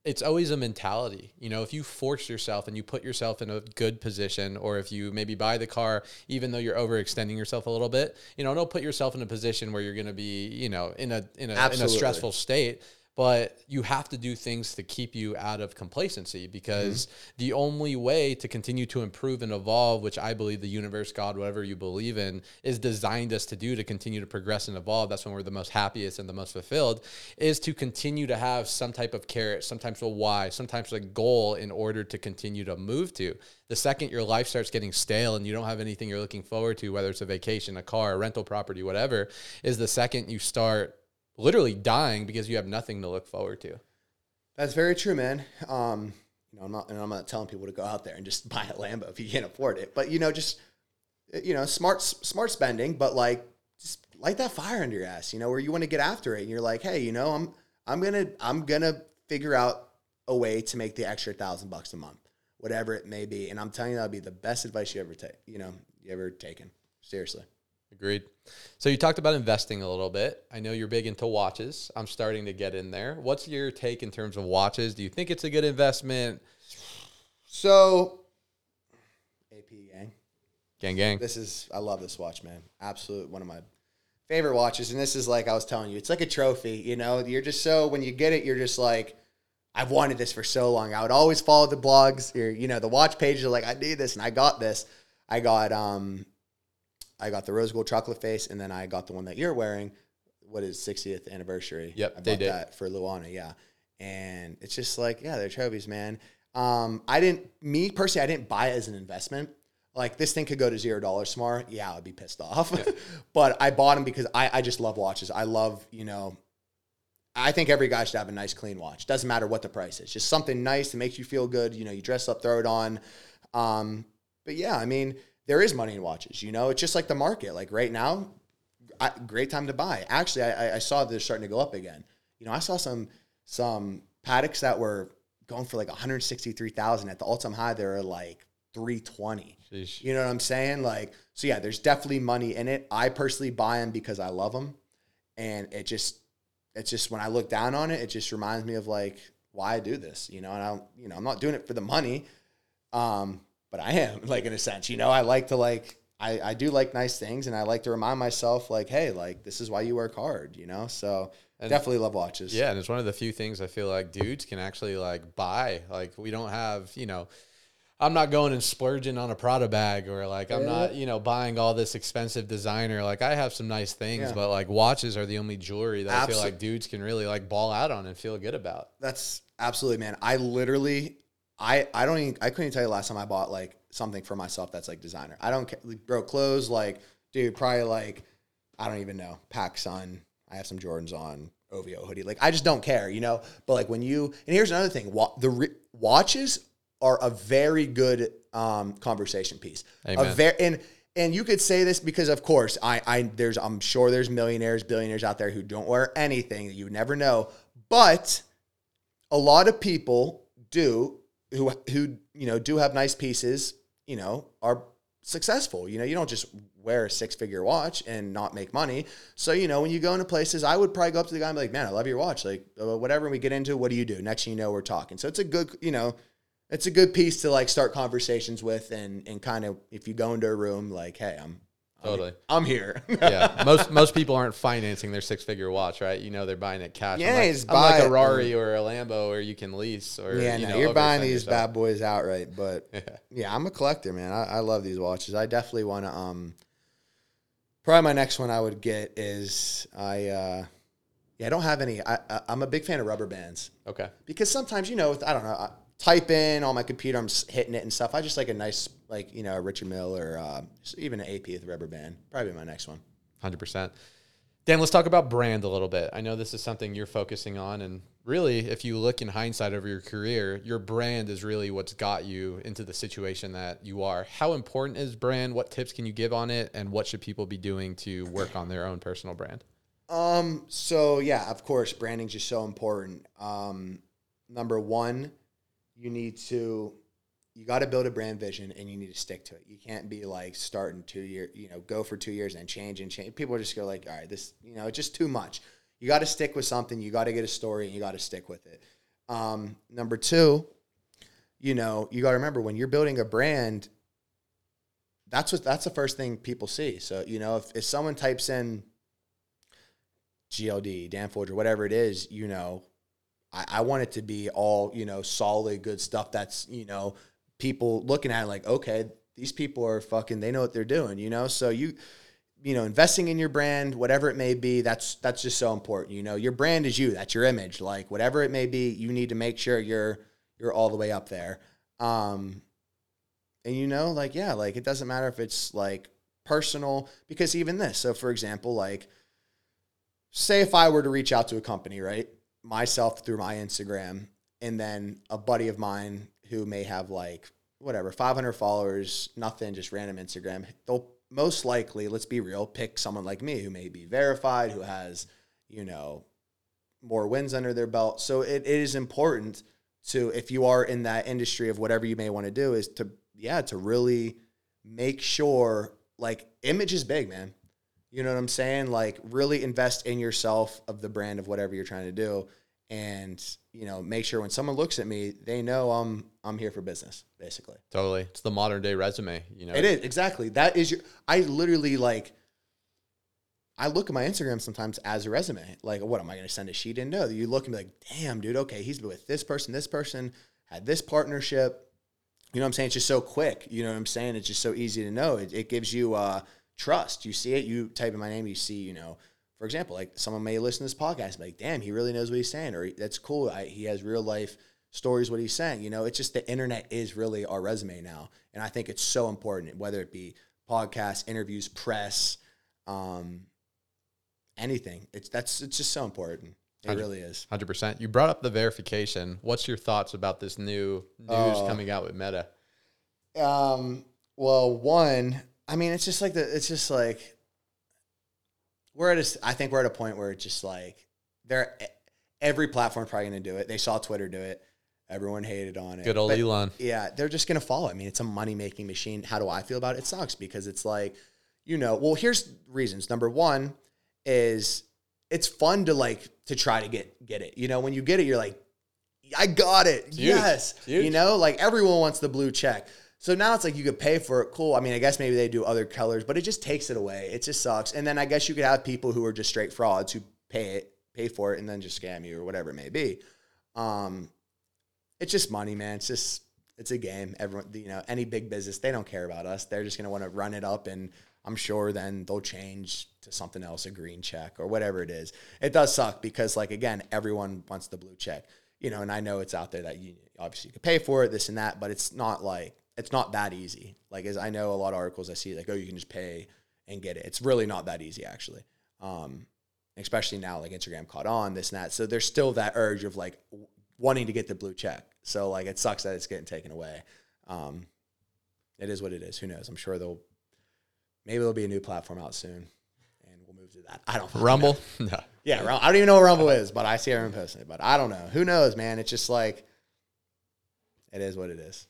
it's always a mentality. You know, if you force yourself and you put yourself in a good position, or if you maybe buy the car, even though you're overextending yourself a little bit, you know, don't put yourself in a position where you're going to be, you know, in a in a, in a stressful state. But you have to do things to keep you out of complacency because mm-hmm. the only way to continue to improve and evolve, which I believe the universe, God, whatever you believe in, is designed us to do to continue to progress and evolve. That's when we're the most happiest and the most fulfilled, is to continue to have some type of carrot, sometimes a why, sometimes a goal in order to continue to move to. The second your life starts getting stale and you don't have anything you're looking forward to, whether it's a vacation, a car, a rental property, whatever, is the second you start literally dying because you have nothing to look forward to. That's very true, man. Um, you know, I'm not, and I'm not telling people to go out there and just (laughs) buy a Lambo if you can't afford it. But you know, just you know, smart smart spending, but like just light that fire under your ass. You know, where you want to get after it, and you're like, hey, you know, I'm I'm gonna I'm gonna figure out a way to make the extra thousand bucks a month, whatever it may be. And I'm telling you, that'll be the best advice you ever take. You know, you ever taken. Seriously. Agreed. So you talked about investing a little bit. I know you're big into watches. I'm starting to get in there. What's your take in terms of watches? Do you think it's a good investment? So, AP gang. Gang, gang. This is I love this watch, man. Absolute one of my favorite watches. And this is like I was telling you, it's like a trophy. You know, you're just so when you get it, you're just like, I've wanted this for so long. I would always follow the blogs, or you know, the watch pages are like, I need this and I got this. I got um I got the rose gold chocolate face, and then I got the one that you're wearing. What is 60th anniversary? Yep, I they did. that for Luana, yeah. And it's just like, yeah, they're trophies, man. Um, I didn't, me personally, I didn't buy it as an investment. Like this thing could go to zero dollars tomorrow. Yeah, I'd be pissed off. (laughs) but I bought them because I, I just love watches. I love, you know, I think every guy should have a nice, clean watch. Doesn't matter what the price is. Just something nice that makes you feel good. You know, you dress up, throw it on. Um, but yeah, I mean, there is money in watches. You know, it's just like the market. Like right now, I, great time to buy. Actually, I, I saw they're starting to go up again. You know, I saw some some Pateks that were going for like 163,000 at the all time high. They were like 320. Sheesh. You know what I'm saying? Like, so yeah, there's definitely money in it. I personally buy them because I love them, and it just, it's just when I look down on it, it just reminds me of like why I do this. You know, and I you know, I'm not doing it for the money, um, but I am (laughs) like in a sense. You know, I like to like, I, I do like nice things and I like to remind myself like, hey, like this is why you work hard, you know? So And- definitely love watches. Yeah, and it's one of the few things I feel like dudes can actually like buy. Like we don't have, you know, I'm not going and splurging on a Prada bag or like I'm not, you know, buying all this expensive designer. Like I have some nice things, Yeah. but like watches are the only jewelry that I feel like dudes can really like ball out on and feel good about. That's absolutely man. I literally I I don't even I couldn't even tell you last time I bought like something for myself that's like designer. I don't care bro, clothes like dude, probably like I don't even know. PacSun. I have some Jordans on. OVO hoodie. Like I just don't care, you know. But like when you and here's another thing: wa- the re- watches are a very good um, conversation piece. A Amen. very and and you could say this because of course I I there's I'm sure there's millionaires, billionaires out there who don't wear anything. You never know, but a lot of people do who who you know do have nice pieces. You know are successful. You know you don't just wear a six figure watch and not make money. So you know when you go into places, I would probably go up to the guy and be like, "Man, I love your watch." Like uh, whatever. We get into what do you do? Next thing you know, we're talking. So it's a good you know. It's a good piece to like start conversations with, and and kind of if you go into a room like, hey, I'm I'm- Totally. I'm here. (laughs) yeah, most most people aren't financing their six figure watch, right? You know, they're buying it cash. Yeah, unlike buy a. Rari or a Lambo, or you can lease, or yeah, you no, know, you're buying these yourself. bad boys outright, but (laughs) Yeah. yeah, I'm a collector, man. I, I love these watches. I definitely want to. Um, probably my next one I would get is I. Uh, yeah, I don't have any. I, I I'm a big fan of rubber bands Okay. because sometimes you know I don't know. I type in on my computer, I'm hitting it and stuff. I just like a nice like you know a Richard Mille or uh, even an AP with rubber band. Probably my next one. Hundred percent. Dan, let's talk about brand a little bit. I know this is something you're focusing on, and really, if you look in hindsight over your career, your brand is really what's got you into the situation that you are. How important is brand? What tips can you give on it, and what should people be doing to work on their own personal brand? Um. So yeah, of course, branding's just so important. Um, number one, you need to you got to build a brand vision and you need to stick to it. You can't be like starting two year, you know, go for two years and change and change. People just go like, all right, this, you know, it's just too much. You got to stick with something. You got to get a story and you got to stick with it. Um, number two, you know, you got to remember when you're building a brand, that's what that's the first thing people see. So you know, if if someone types in GLD, Dan Folger, whatever it is, you know, I, I want it to be all, you know, solid, good stuff that's, you know, people looking at it like, okay, these people are fucking, they know what they're doing, you know? So you, you know, investing in your brand, whatever it may be, that's that's just so important. You know, your brand is you, that's your image. Like whatever it may be, you need to make sure you're you're all the way up there. Um and you know, like, yeah, like it doesn't matter if it's like personal, because even this, so for example, like say if I were to reach out to a company, right? Myself through my Instagram, and then a buddy of mine who may have like whatever, 500 followers, nothing, just random Instagram, they'll most likely, let's be real, pick someone like me who may be verified, who has, you know, more wins under their belt. So it, it is important to, if you are in that industry of whatever you may want to do, is to, yeah, to really make sure like image is big, man. You know what I'm saying? Like really invest in yourself of the brand of whatever you're trying to do. And, you know, make sure when someone looks at me, they know I'm I'm here for business, basically. Totally, it's the modern day resume. You know, It is exactly. That is your. I literally like. I look at my Instagram sometimes as a resume. Like, what am I going to send a sheet in? No, you look and be like, damn, dude. Okay, he's with this person. This person had this partnership. You know what I'm saying? It's just so quick. You know what I'm saying? It's just so easy to know. It, it gives you uh, trust. You see it. You type in my name. You see. You know. For example, like someone may listen to this podcast and be like, damn, he really knows what he's saying, or that's cool. I, he has real life stories what he's saying. You know, it's just the internet is really our resume now, and I think it's so important, whether it be podcasts, interviews, press, um, anything. It's that's it's just so important. It really is. hundred percent. You brought up the verification. What's your thoughts about this new news Oh. coming out with Meta? Um. Well, one, I mean, it's just like the. It's just like we're at a, I think we're at a point where it's just like they're every platform's probably going to do it. They saw Twitter do it. Everyone hated on it. Good old But- Elon. Yeah, they're just gonna follow. I mean, it's a money making machine. How do I feel about it? It sucks because it's like, you know, well, here's reasons. Number one is it's fun to like to try to get get it. You know, when you get it, you're like, I got it. huge. Yes. Huge. You know, like everyone wants the blue check. So now it's like you could pay for it. Cool. I mean, I guess maybe they do other colors, but it just takes it away. It just sucks. And then I guess you could have people who are just straight frauds who pay it, pay for it, and then just scam you or whatever it may be. Um, it's just money, man. It's just it's a game. Everyone, you know, any big business, they don't care about us. They're just gonna want to run it up, and I'm sure then they'll change to something else, a green check or whatever it is. It does suck because, like, again, everyone wants the blue check, you know, and I know it's out there that you obviously you could pay for it, this and that, but it's not like it's not that easy. Like, as I know a lot of articles I see, like, oh, you can just pay and get it. It's really not that easy, actually. Um, especially now, like Instagram caught on this and that. So there's still that urge of like wanting to get the blue check. So like it sucks that it's getting taken away. Um, it is what it is. Who knows? I'm sure they'll maybe there'll be a new platform out soon, and we'll move to that. I don't Rumble. Know. (laughs) No. Yeah, I don't even know what Rumble is, but I see everyone posting it. But I don't know. Who knows, man? It's just like it is what it is.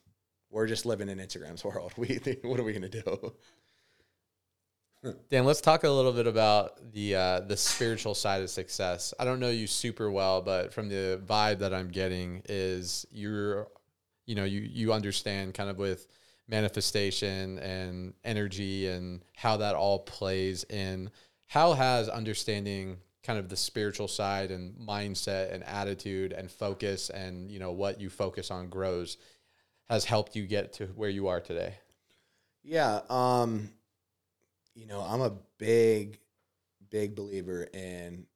We're just living in Instagram's world. (laughs) We what are we gonna do? (laughs) Dan, let's talk a little bit about the uh, the spiritual side of success. I don't know you super well, but from the vibe that I'm getting is you're, you know, you you understand kind of with manifestation and energy and how that all plays in. How has understanding kind of the spiritual side and mindset and attitude and focus and you know what you focus on grows has helped you get to where you are today? Yeah, um you know, I'm a big, big believer in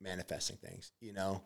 manifesting things. You know,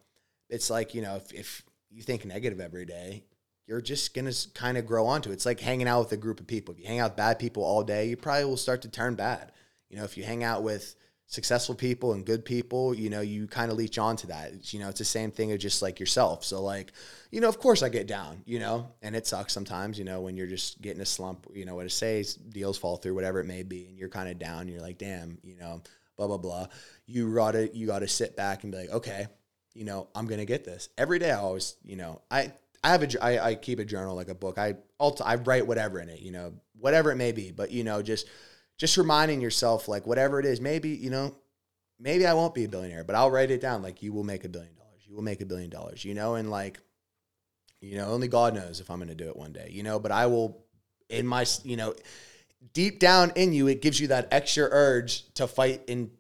it's like, you know, if, if you think negative every day, you're just to kind of grow onto it. It's like hanging out with a group of people. If you hang out with bad people all day, you probably will start to turn bad. You know, if you hang out with successful people and good people, you know, you kind of leech onto that. It's, you know, it's the same thing of just like yourself. So like, you know, of course I get down, you know, and it sucks sometimes, you know, when you're just getting a slump, you know, what to say deals fall through, whatever it may be, and you're kind of down, you're like, damn, you know, blah, blah, blah. You gotta, you gotta sit back and be like, okay, you know, I'm to get this every day. I always, you know, I, I have a, I, I keep a journal, like a book. I, also, I write whatever in it, you know, whatever it may be, but you know, just, just reminding yourself, like whatever it is, maybe, you know, maybe I won't be a billionaire, but I'll write it down. Like you will make a billion dollars. You will make a billion dollars, you know, and like, you know, only God knows if I'm going to do it one day, you know, but I will in my, you know, deep down in you, it gives you that extra urge to fight in,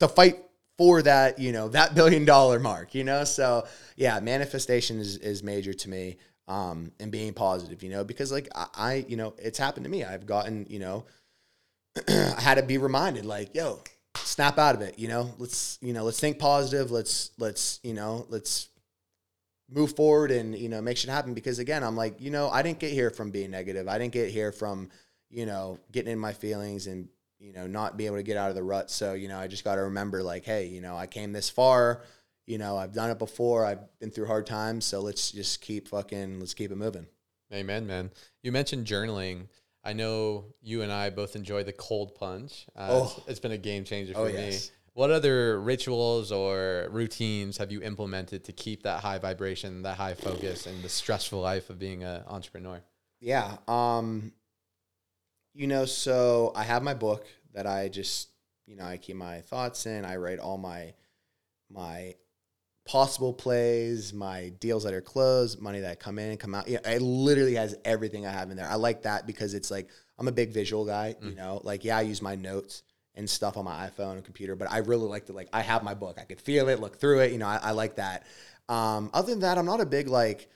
to fight for that, you know, that (laughs) billion dollar mark, you know? So yeah, manifestation is, is major to me. Um, and being positive, you know, because like I, I you know, it's happened to me. I've gotten, you know, (clears throat) I had to be reminded like, yo, snap out of it, you know? Let's, you know, let's think positive. Let's, let's, you know, let's move forward and, you know, make shit happen. Because again, I'm like, you know, I didn't get here from being negative. I didn't get here from, you know, getting in my feelings and, you know, not being able to get out of the rut. So, you know, I just got to remember like, hey, you know, I came this far. You know, I've done it before. I've been through hard times. So let's just keep fucking, let's keep it moving. Amen, man. You mentioned journaling. I know you and I both enjoy the cold plunge. Uh, oh. it's, it's been a game changer oh, for oh, me. Yes. What other rituals or routines have you implemented to keep that high vibration, that high focus, and the stressful life of being an entrepreneur? Yeah. Um, you know, so I have my book that I just, you know, I keep my thoughts in. I write all my my possible plays, my deals that are closed, money that come in, and come out. Yeah, it literally has everything I have in there. I like that because it's like I'm a big visual guy, mm. you know. Like yeah, I use my notes and stuff on my iPhone and computer, but I really like to like I have my book. I could feel it, look through it, you know. I, I like that. Um, other than that, I'm not a big like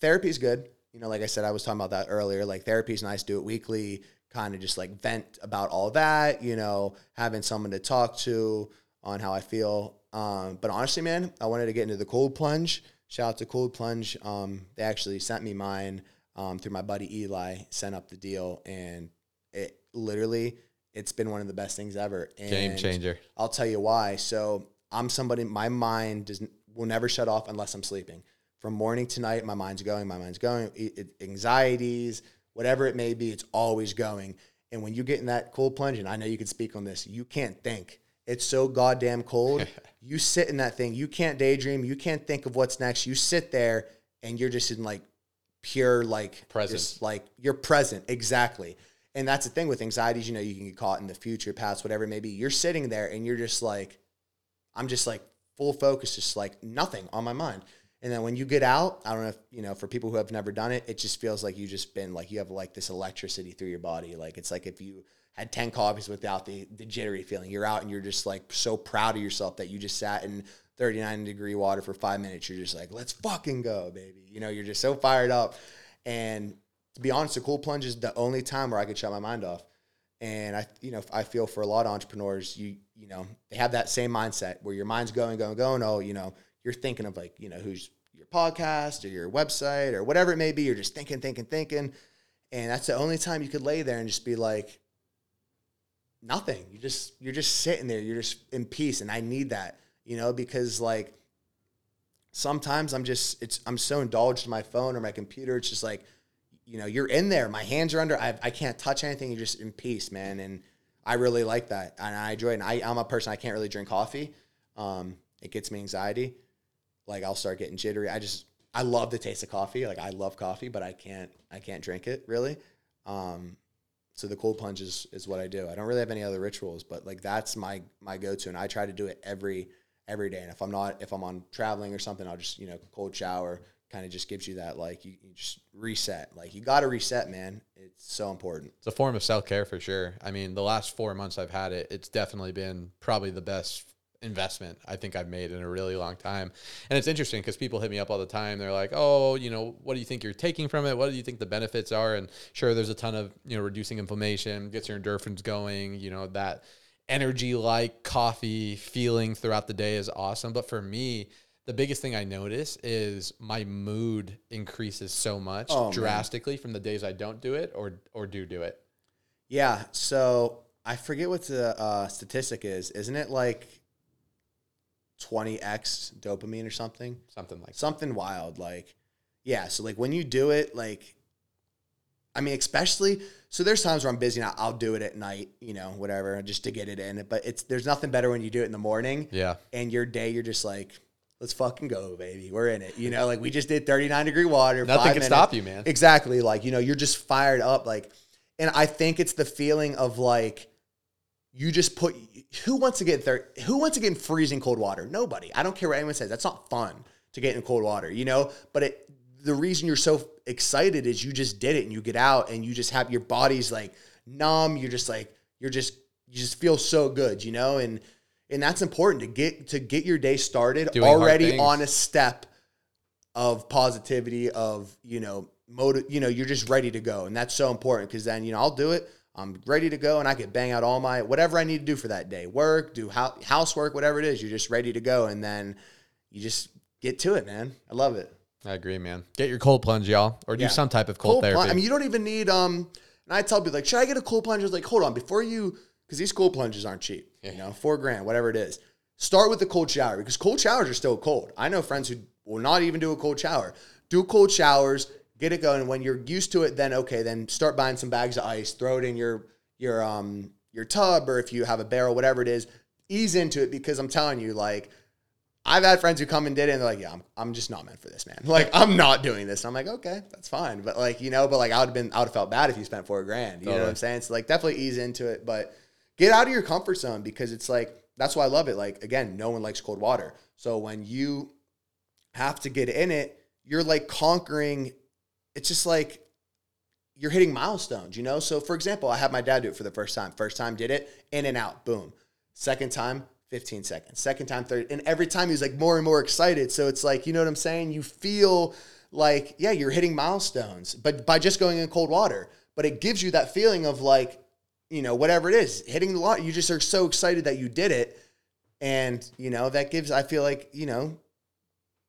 therapy is good. You know, like I said, I was talking about that earlier. Like therapy is nice, do it weekly, kind of just like vent about all that, you know, having someone to talk to on how I feel um, but honestly, man, I wanted to get into the cold plunge. Shout out to Cold Plunge. Um, they actually sent me mine um, through my buddy Eli. Sent up the deal, and it literally it's been one of the best things ever. And Game changer. I'll tell you why. So I'm somebody. My mind does will never shut off unless I'm sleeping. From morning to night, my mind's going. My mind's going. It, it, anxieties, whatever it may be, it's always going. And when you get in that cold plunge, and I know you can speak on this, you can't think it's so goddamn cold. (laughs) you sit in that thing. You can't daydream. You can't think of what's next. You sit there and you're just in like pure like present. Like you're present exactly. And that's the thing with anxieties. You know, you can get caught in the future, past, whatever it may be. You're sitting there and you're just like, I'm just like full focus, just like nothing on my mind. And then when you get out, I don't know if, you know, for people who have never done it, it just feels like you just been like you have like this electricity through your body. Like it's like if you had 10 coffees without the, the jittery feeling, you're out and you're just like so proud of yourself that you just sat in 39 degree water for five minutes. You're just like, let's fucking go, baby. You know, you're just so fired up. And to be honest, the cool plunge is the only time where I could shut my mind off. And I, you know, I feel for a lot of entrepreneurs, you, you know, they have that same mindset where your mind's going, going, going. Oh, you know, you're thinking of like, you know, who's your podcast or your website or whatever it may be. You're just thinking, thinking, thinking. And that's the only time you could lay there and just be like, nothing. You just, you're just sitting there. You're just in peace. And I need that, you know, because like sometimes I'm just, it's, I'm so indulged in my phone or my computer. It's just like, you know, you're in there. My hands are under. I, I can't touch anything. You're just in peace, man. And I really like that, and I enjoy it. And I, I'm a person I can't really drink coffee. Um, it gets me anxiety. Like I'll start getting jittery. I just I love the taste of coffee. Like I love coffee, but I can't I can't drink it really. Um, so the cold plunge is, is what I do. I don't really have any other rituals, but like that's my my go to, and I try to do it every every day. And if I'm not if I'm on traveling or something, I'll just you know cold shower, kind of just gives you that like you, you just reset. Like you got to reset, man. It's so important. It's a form of self care for sure. I mean, the last four months I've had it, it's definitely been probably the best investment I think I've made in a really long time. And it's interesting because people hit me up all the time. They're like, "Oh, you know, what do you think you're taking from it? What do you think the benefits are?" And sure, there's a ton of you know reducing inflammation, gets your endorphins going. You know that energy like coffee feeling throughout the day is awesome. But for me, the biggest thing I notice is my mood increases so much Oh, man. drastically from the days I don't do it or or do do it. Yeah. So I forget what the uh, statistic is. Isn't it like 20x dopamine or something? Something like Something wild. Like, yeah. So, like, when you do it, like, I mean, especially, so there's times where I'm busy and I'll do it at night, you know, whatever, just to get it in. But it's, there's nothing better when you do it in the morning yeah. and your day, you're just like, let's fucking go, baby. We're in it. You know, like we just did 39 degree water. Nothing can minutes. stop you, man. Exactly. Like, you know, you're just fired up. Like, and I think it's the feeling of like, you just put, who wants to get there? Who wants to get in freezing cold water? Nobody. I don't care what anyone says. That's not fun to get in cold water, you know? But it, the reason you're so excited is you just did it and you get out and you just have your body's like numb. You're just like, you're just, you just feel so good, you know? And, and that's important to get, to get your day started Doing already on a step of positivity of you know motive you know you're just ready to go and that's so important because then you know i'll do it i'm ready to go and i could bang out all my whatever i need to do for that day work do hou- housework whatever it is you're just ready to go and then you just get to it man i love it I agree, man. Get your cold plunge, y'all, or do Yeah. some type of cold, therapy. plunge. i mean you don't even need um and i tell people like should i get a cold plunge I was like hold on before you because these cold plunges aren't cheap you know four grand whatever it is start with the cold shower because cold showers are still cold i know friends who will not even do a cold shower do cold showers get it going when you're used to it then okay then start buying some bags of ice throw it in your your um your tub or if you have a barrel whatever it is ease into it because i'm telling you like I've had friends who come and did it and they're like, yeah, I'm, I'm just not meant for this, man. (laughs) Like, I'm not doing this. I'm like, okay, that's fine. But like, you know, but like, I would have been, I would have felt bad if you spent four grand. You know what I'm saying? So like, definitely ease into it, but get out of your comfort zone because it's like, that's why I love it. Like, again, no one likes cold water. So when you have to get in it, you're like conquering, it's just like, you're hitting milestones, you know? So for example, I had my dad do it for the first time. First time did it, in and out, boom. Second time, 15 seconds. Second time, third. And every time he was like more and more excited. So it's like, you know what I'm saying? You feel like, yeah, you're hitting milestones, but by just going in cold water. But it gives you that feeling of like, you know, whatever it is, hitting the water. You just are so excited that you did it. And, you know, that gives, I feel like, you know,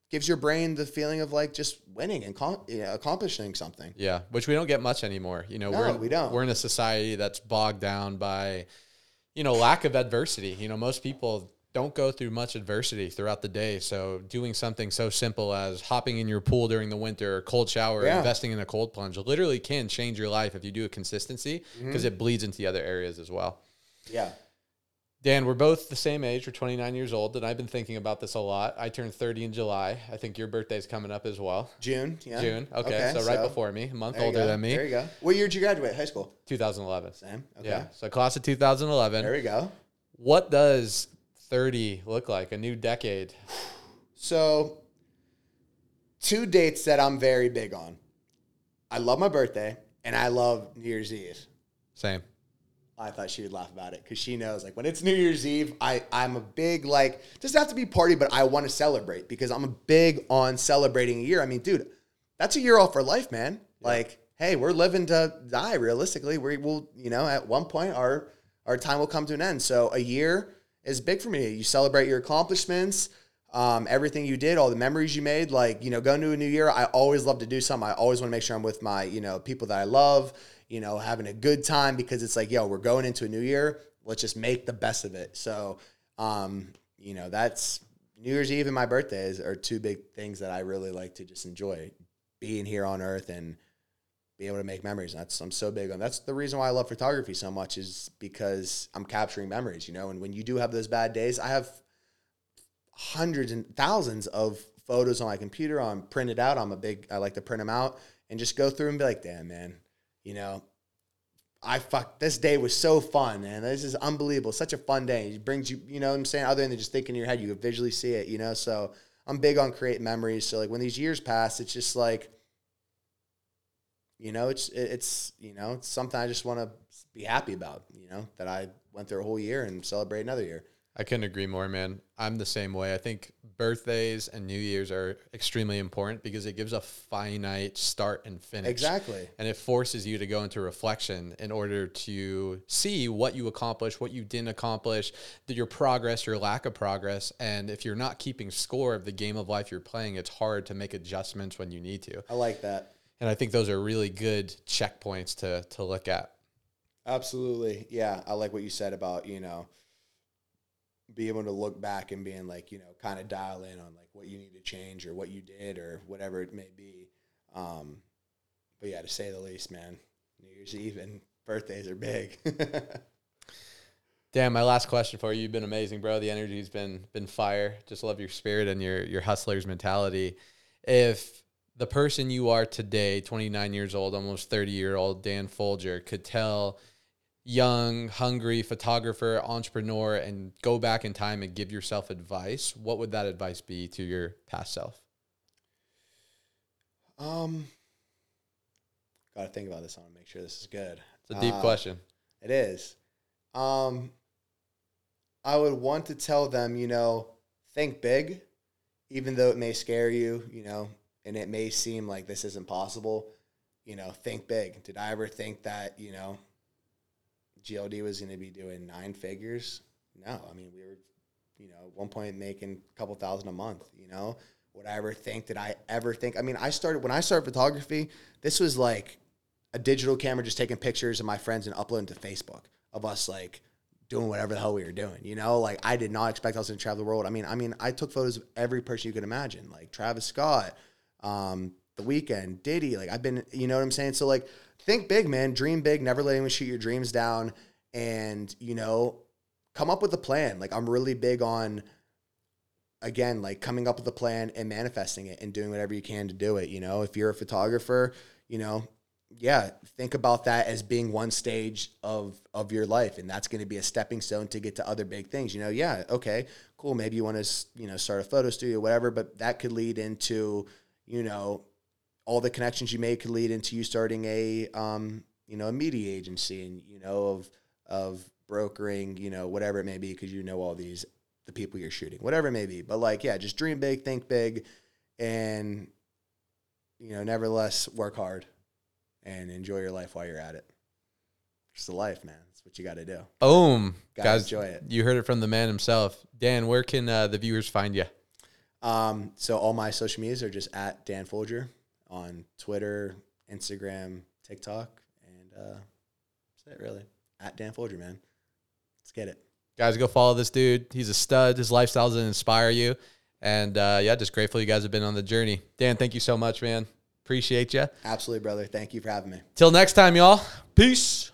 gives your brain the feeling of like just winning and con- you know, accomplishing something. Yeah, which we don't get much anymore. You know, No, we're we don't. we're in a society that's bogged down by, you know, lack of adversity. You know, most people don't go through much adversity throughout the day. So doing something so simple as hopping in your pool during the winter, or cold shower, Yeah. investing in a cold plunge literally can change your life if you do it consistency Mm-hmm. because it bleeds into the other areas as well. Yeah. Dan, we're both the same age. We're 29 years old, and I've been thinking about this a lot. I turned 30 in July. I think your birthday's coming up as well. June. Yeah. June. Okay, so right before me, a month older go. than me. There you go. What year did you graduate high school? 2011. Same. Okay. Yeah. So class of 2011. There we go. What does 30 look like? A new decade. So two dates that I'm very big on. I love my birthday and I love New Year's Eve. Same. I thought she would laugh about it because she knows like when it's New Year's Eve, I I'm a big like doesn't have to be party, but I want to celebrate because I'm a big on celebrating a year. I mean, dude, that's a year off for life, man. Like, hey, we're living to die. Realistically, we will, you know, at one point our our time will come to an end. So a year is big for me. You celebrate your accomplishments, um, everything you did, all the memories you made. Like, you know, going to a new year, I always love to do something. I always want to make sure I'm with my, you know, people that I love you know, having a good time because it's like, yo, we're going into a new year. Let's just make the best of it. So, um, you know, that's New Year's Eve and my birthdays are two big things that I really like to just enjoy being here on earth and be able to make memories. That's I'm so big on. That's the reason why I love photography so much is because I'm capturing memories, you know. And when you do have those bad days, I have hundreds and thousands of photos on my computer. I'm printed out. I'm a big. I like to print them out and just go through and be like, damn man, you know, I fuck this day was so fun, man. This is unbelievable. Such a fun day. It brings you, you know what I'm saying? Other than just thinking in your head, you could visually see it, you know? So I'm big on creating memories. So like when these years pass, it's just like, you know, it's, it's, you know, it's something I just want to be happy about, you know, that I went through a whole year and celebrate another year. I couldn't agree more, man. I'm the same way. I think birthdays and New Year's are extremely important because it gives a finite start and finish. Exactly. And it forces you to go into reflection in order to see what you accomplished, what you didn't accomplish, your progress, your lack of progress. And if you're not keeping score of the game of life you're playing, it's hard to make adjustments when you need to. I like that. And I think those are really good checkpoints to to look at. Absolutely. Yeah. I like what you said about, you know, be able to look back and being like, you know, kind of dial in on like what you need to change or what you did or whatever it may be. Um, but yeah, to say the least, man, New Year's Eve and birthdays are big. (laughs) Damn, my last question for you. You've been amazing, bro. The energy's been been fire. Just love your spirit and your your hustler's mentality. If the person you are today, 29 years old, almost 30 year old Dan Folger, could tell young, hungry photographer, entrepreneur, and go back in time and give yourself advice, what would that advice be to your past self? Um, gotta think about this. I want to make sure this is good. It's a deep Uh, question. It is. Um, I would want to tell them, you know, think big, even though it may scare you, you know, and it may seem like this isn't possible. You know, think big. Did I ever think that, you know, GLD was going to be doing nine figures? No. I mean, we were, you know, at one point making a couple thousand a month, you know? Would I ever think, that I ever think? I mean, I started, when I started photography, this was like a digital camera just taking pictures of my friends and uploading to Facebook of us like doing whatever the hell we were doing. You know, like I did not expect us to travel the world. I mean, I mean, I took photos of every person you could imagine, like Travis Scott, um, The Weeknd, Diddy. Like I've been, you know what I'm saying? So like, think big, man. Dream big. Never let anyone shoot your dreams down. And you know, come up with a plan. Like I'm really big on. Again, like coming up with a plan and manifesting it and doing whatever you can to do it. You know, if you're a photographer, you know, yeah, think about that as being one stage of of your life, and that's going to be a stepping stone to get to other big things. You know, yeah, okay, cool. Maybe you want to you know start a photo studio, whatever, but that could lead into you know all the connections you make could lead into you starting a um you know a media agency, and you know of of brokering, you know whatever it may be, because you know all these the people you're shooting, whatever it may be. But like, yeah, just dream big, think big, and you know, nevertheless, work hard and enjoy your life while you're at it. Just the life, man. That's what you got to do. Boom. Gotta Guys, enjoy it. you heard it from the man himself. Dan, where can uh, the viewers find you? Um, so all my social medias are just at Dan Folger on Twitter, Instagram, TikTok, and uh, that's it really. At Dan Folger, man. Let's get it. Guys, go follow this dude. He's a stud. His lifestyle doesn't inspire you. And uh, yeah, just grateful you guys have been on the journey. Dan, thank you so much, man. Appreciate you. Absolutely, brother. Thank you for having me. Till next time, y'all. Peace.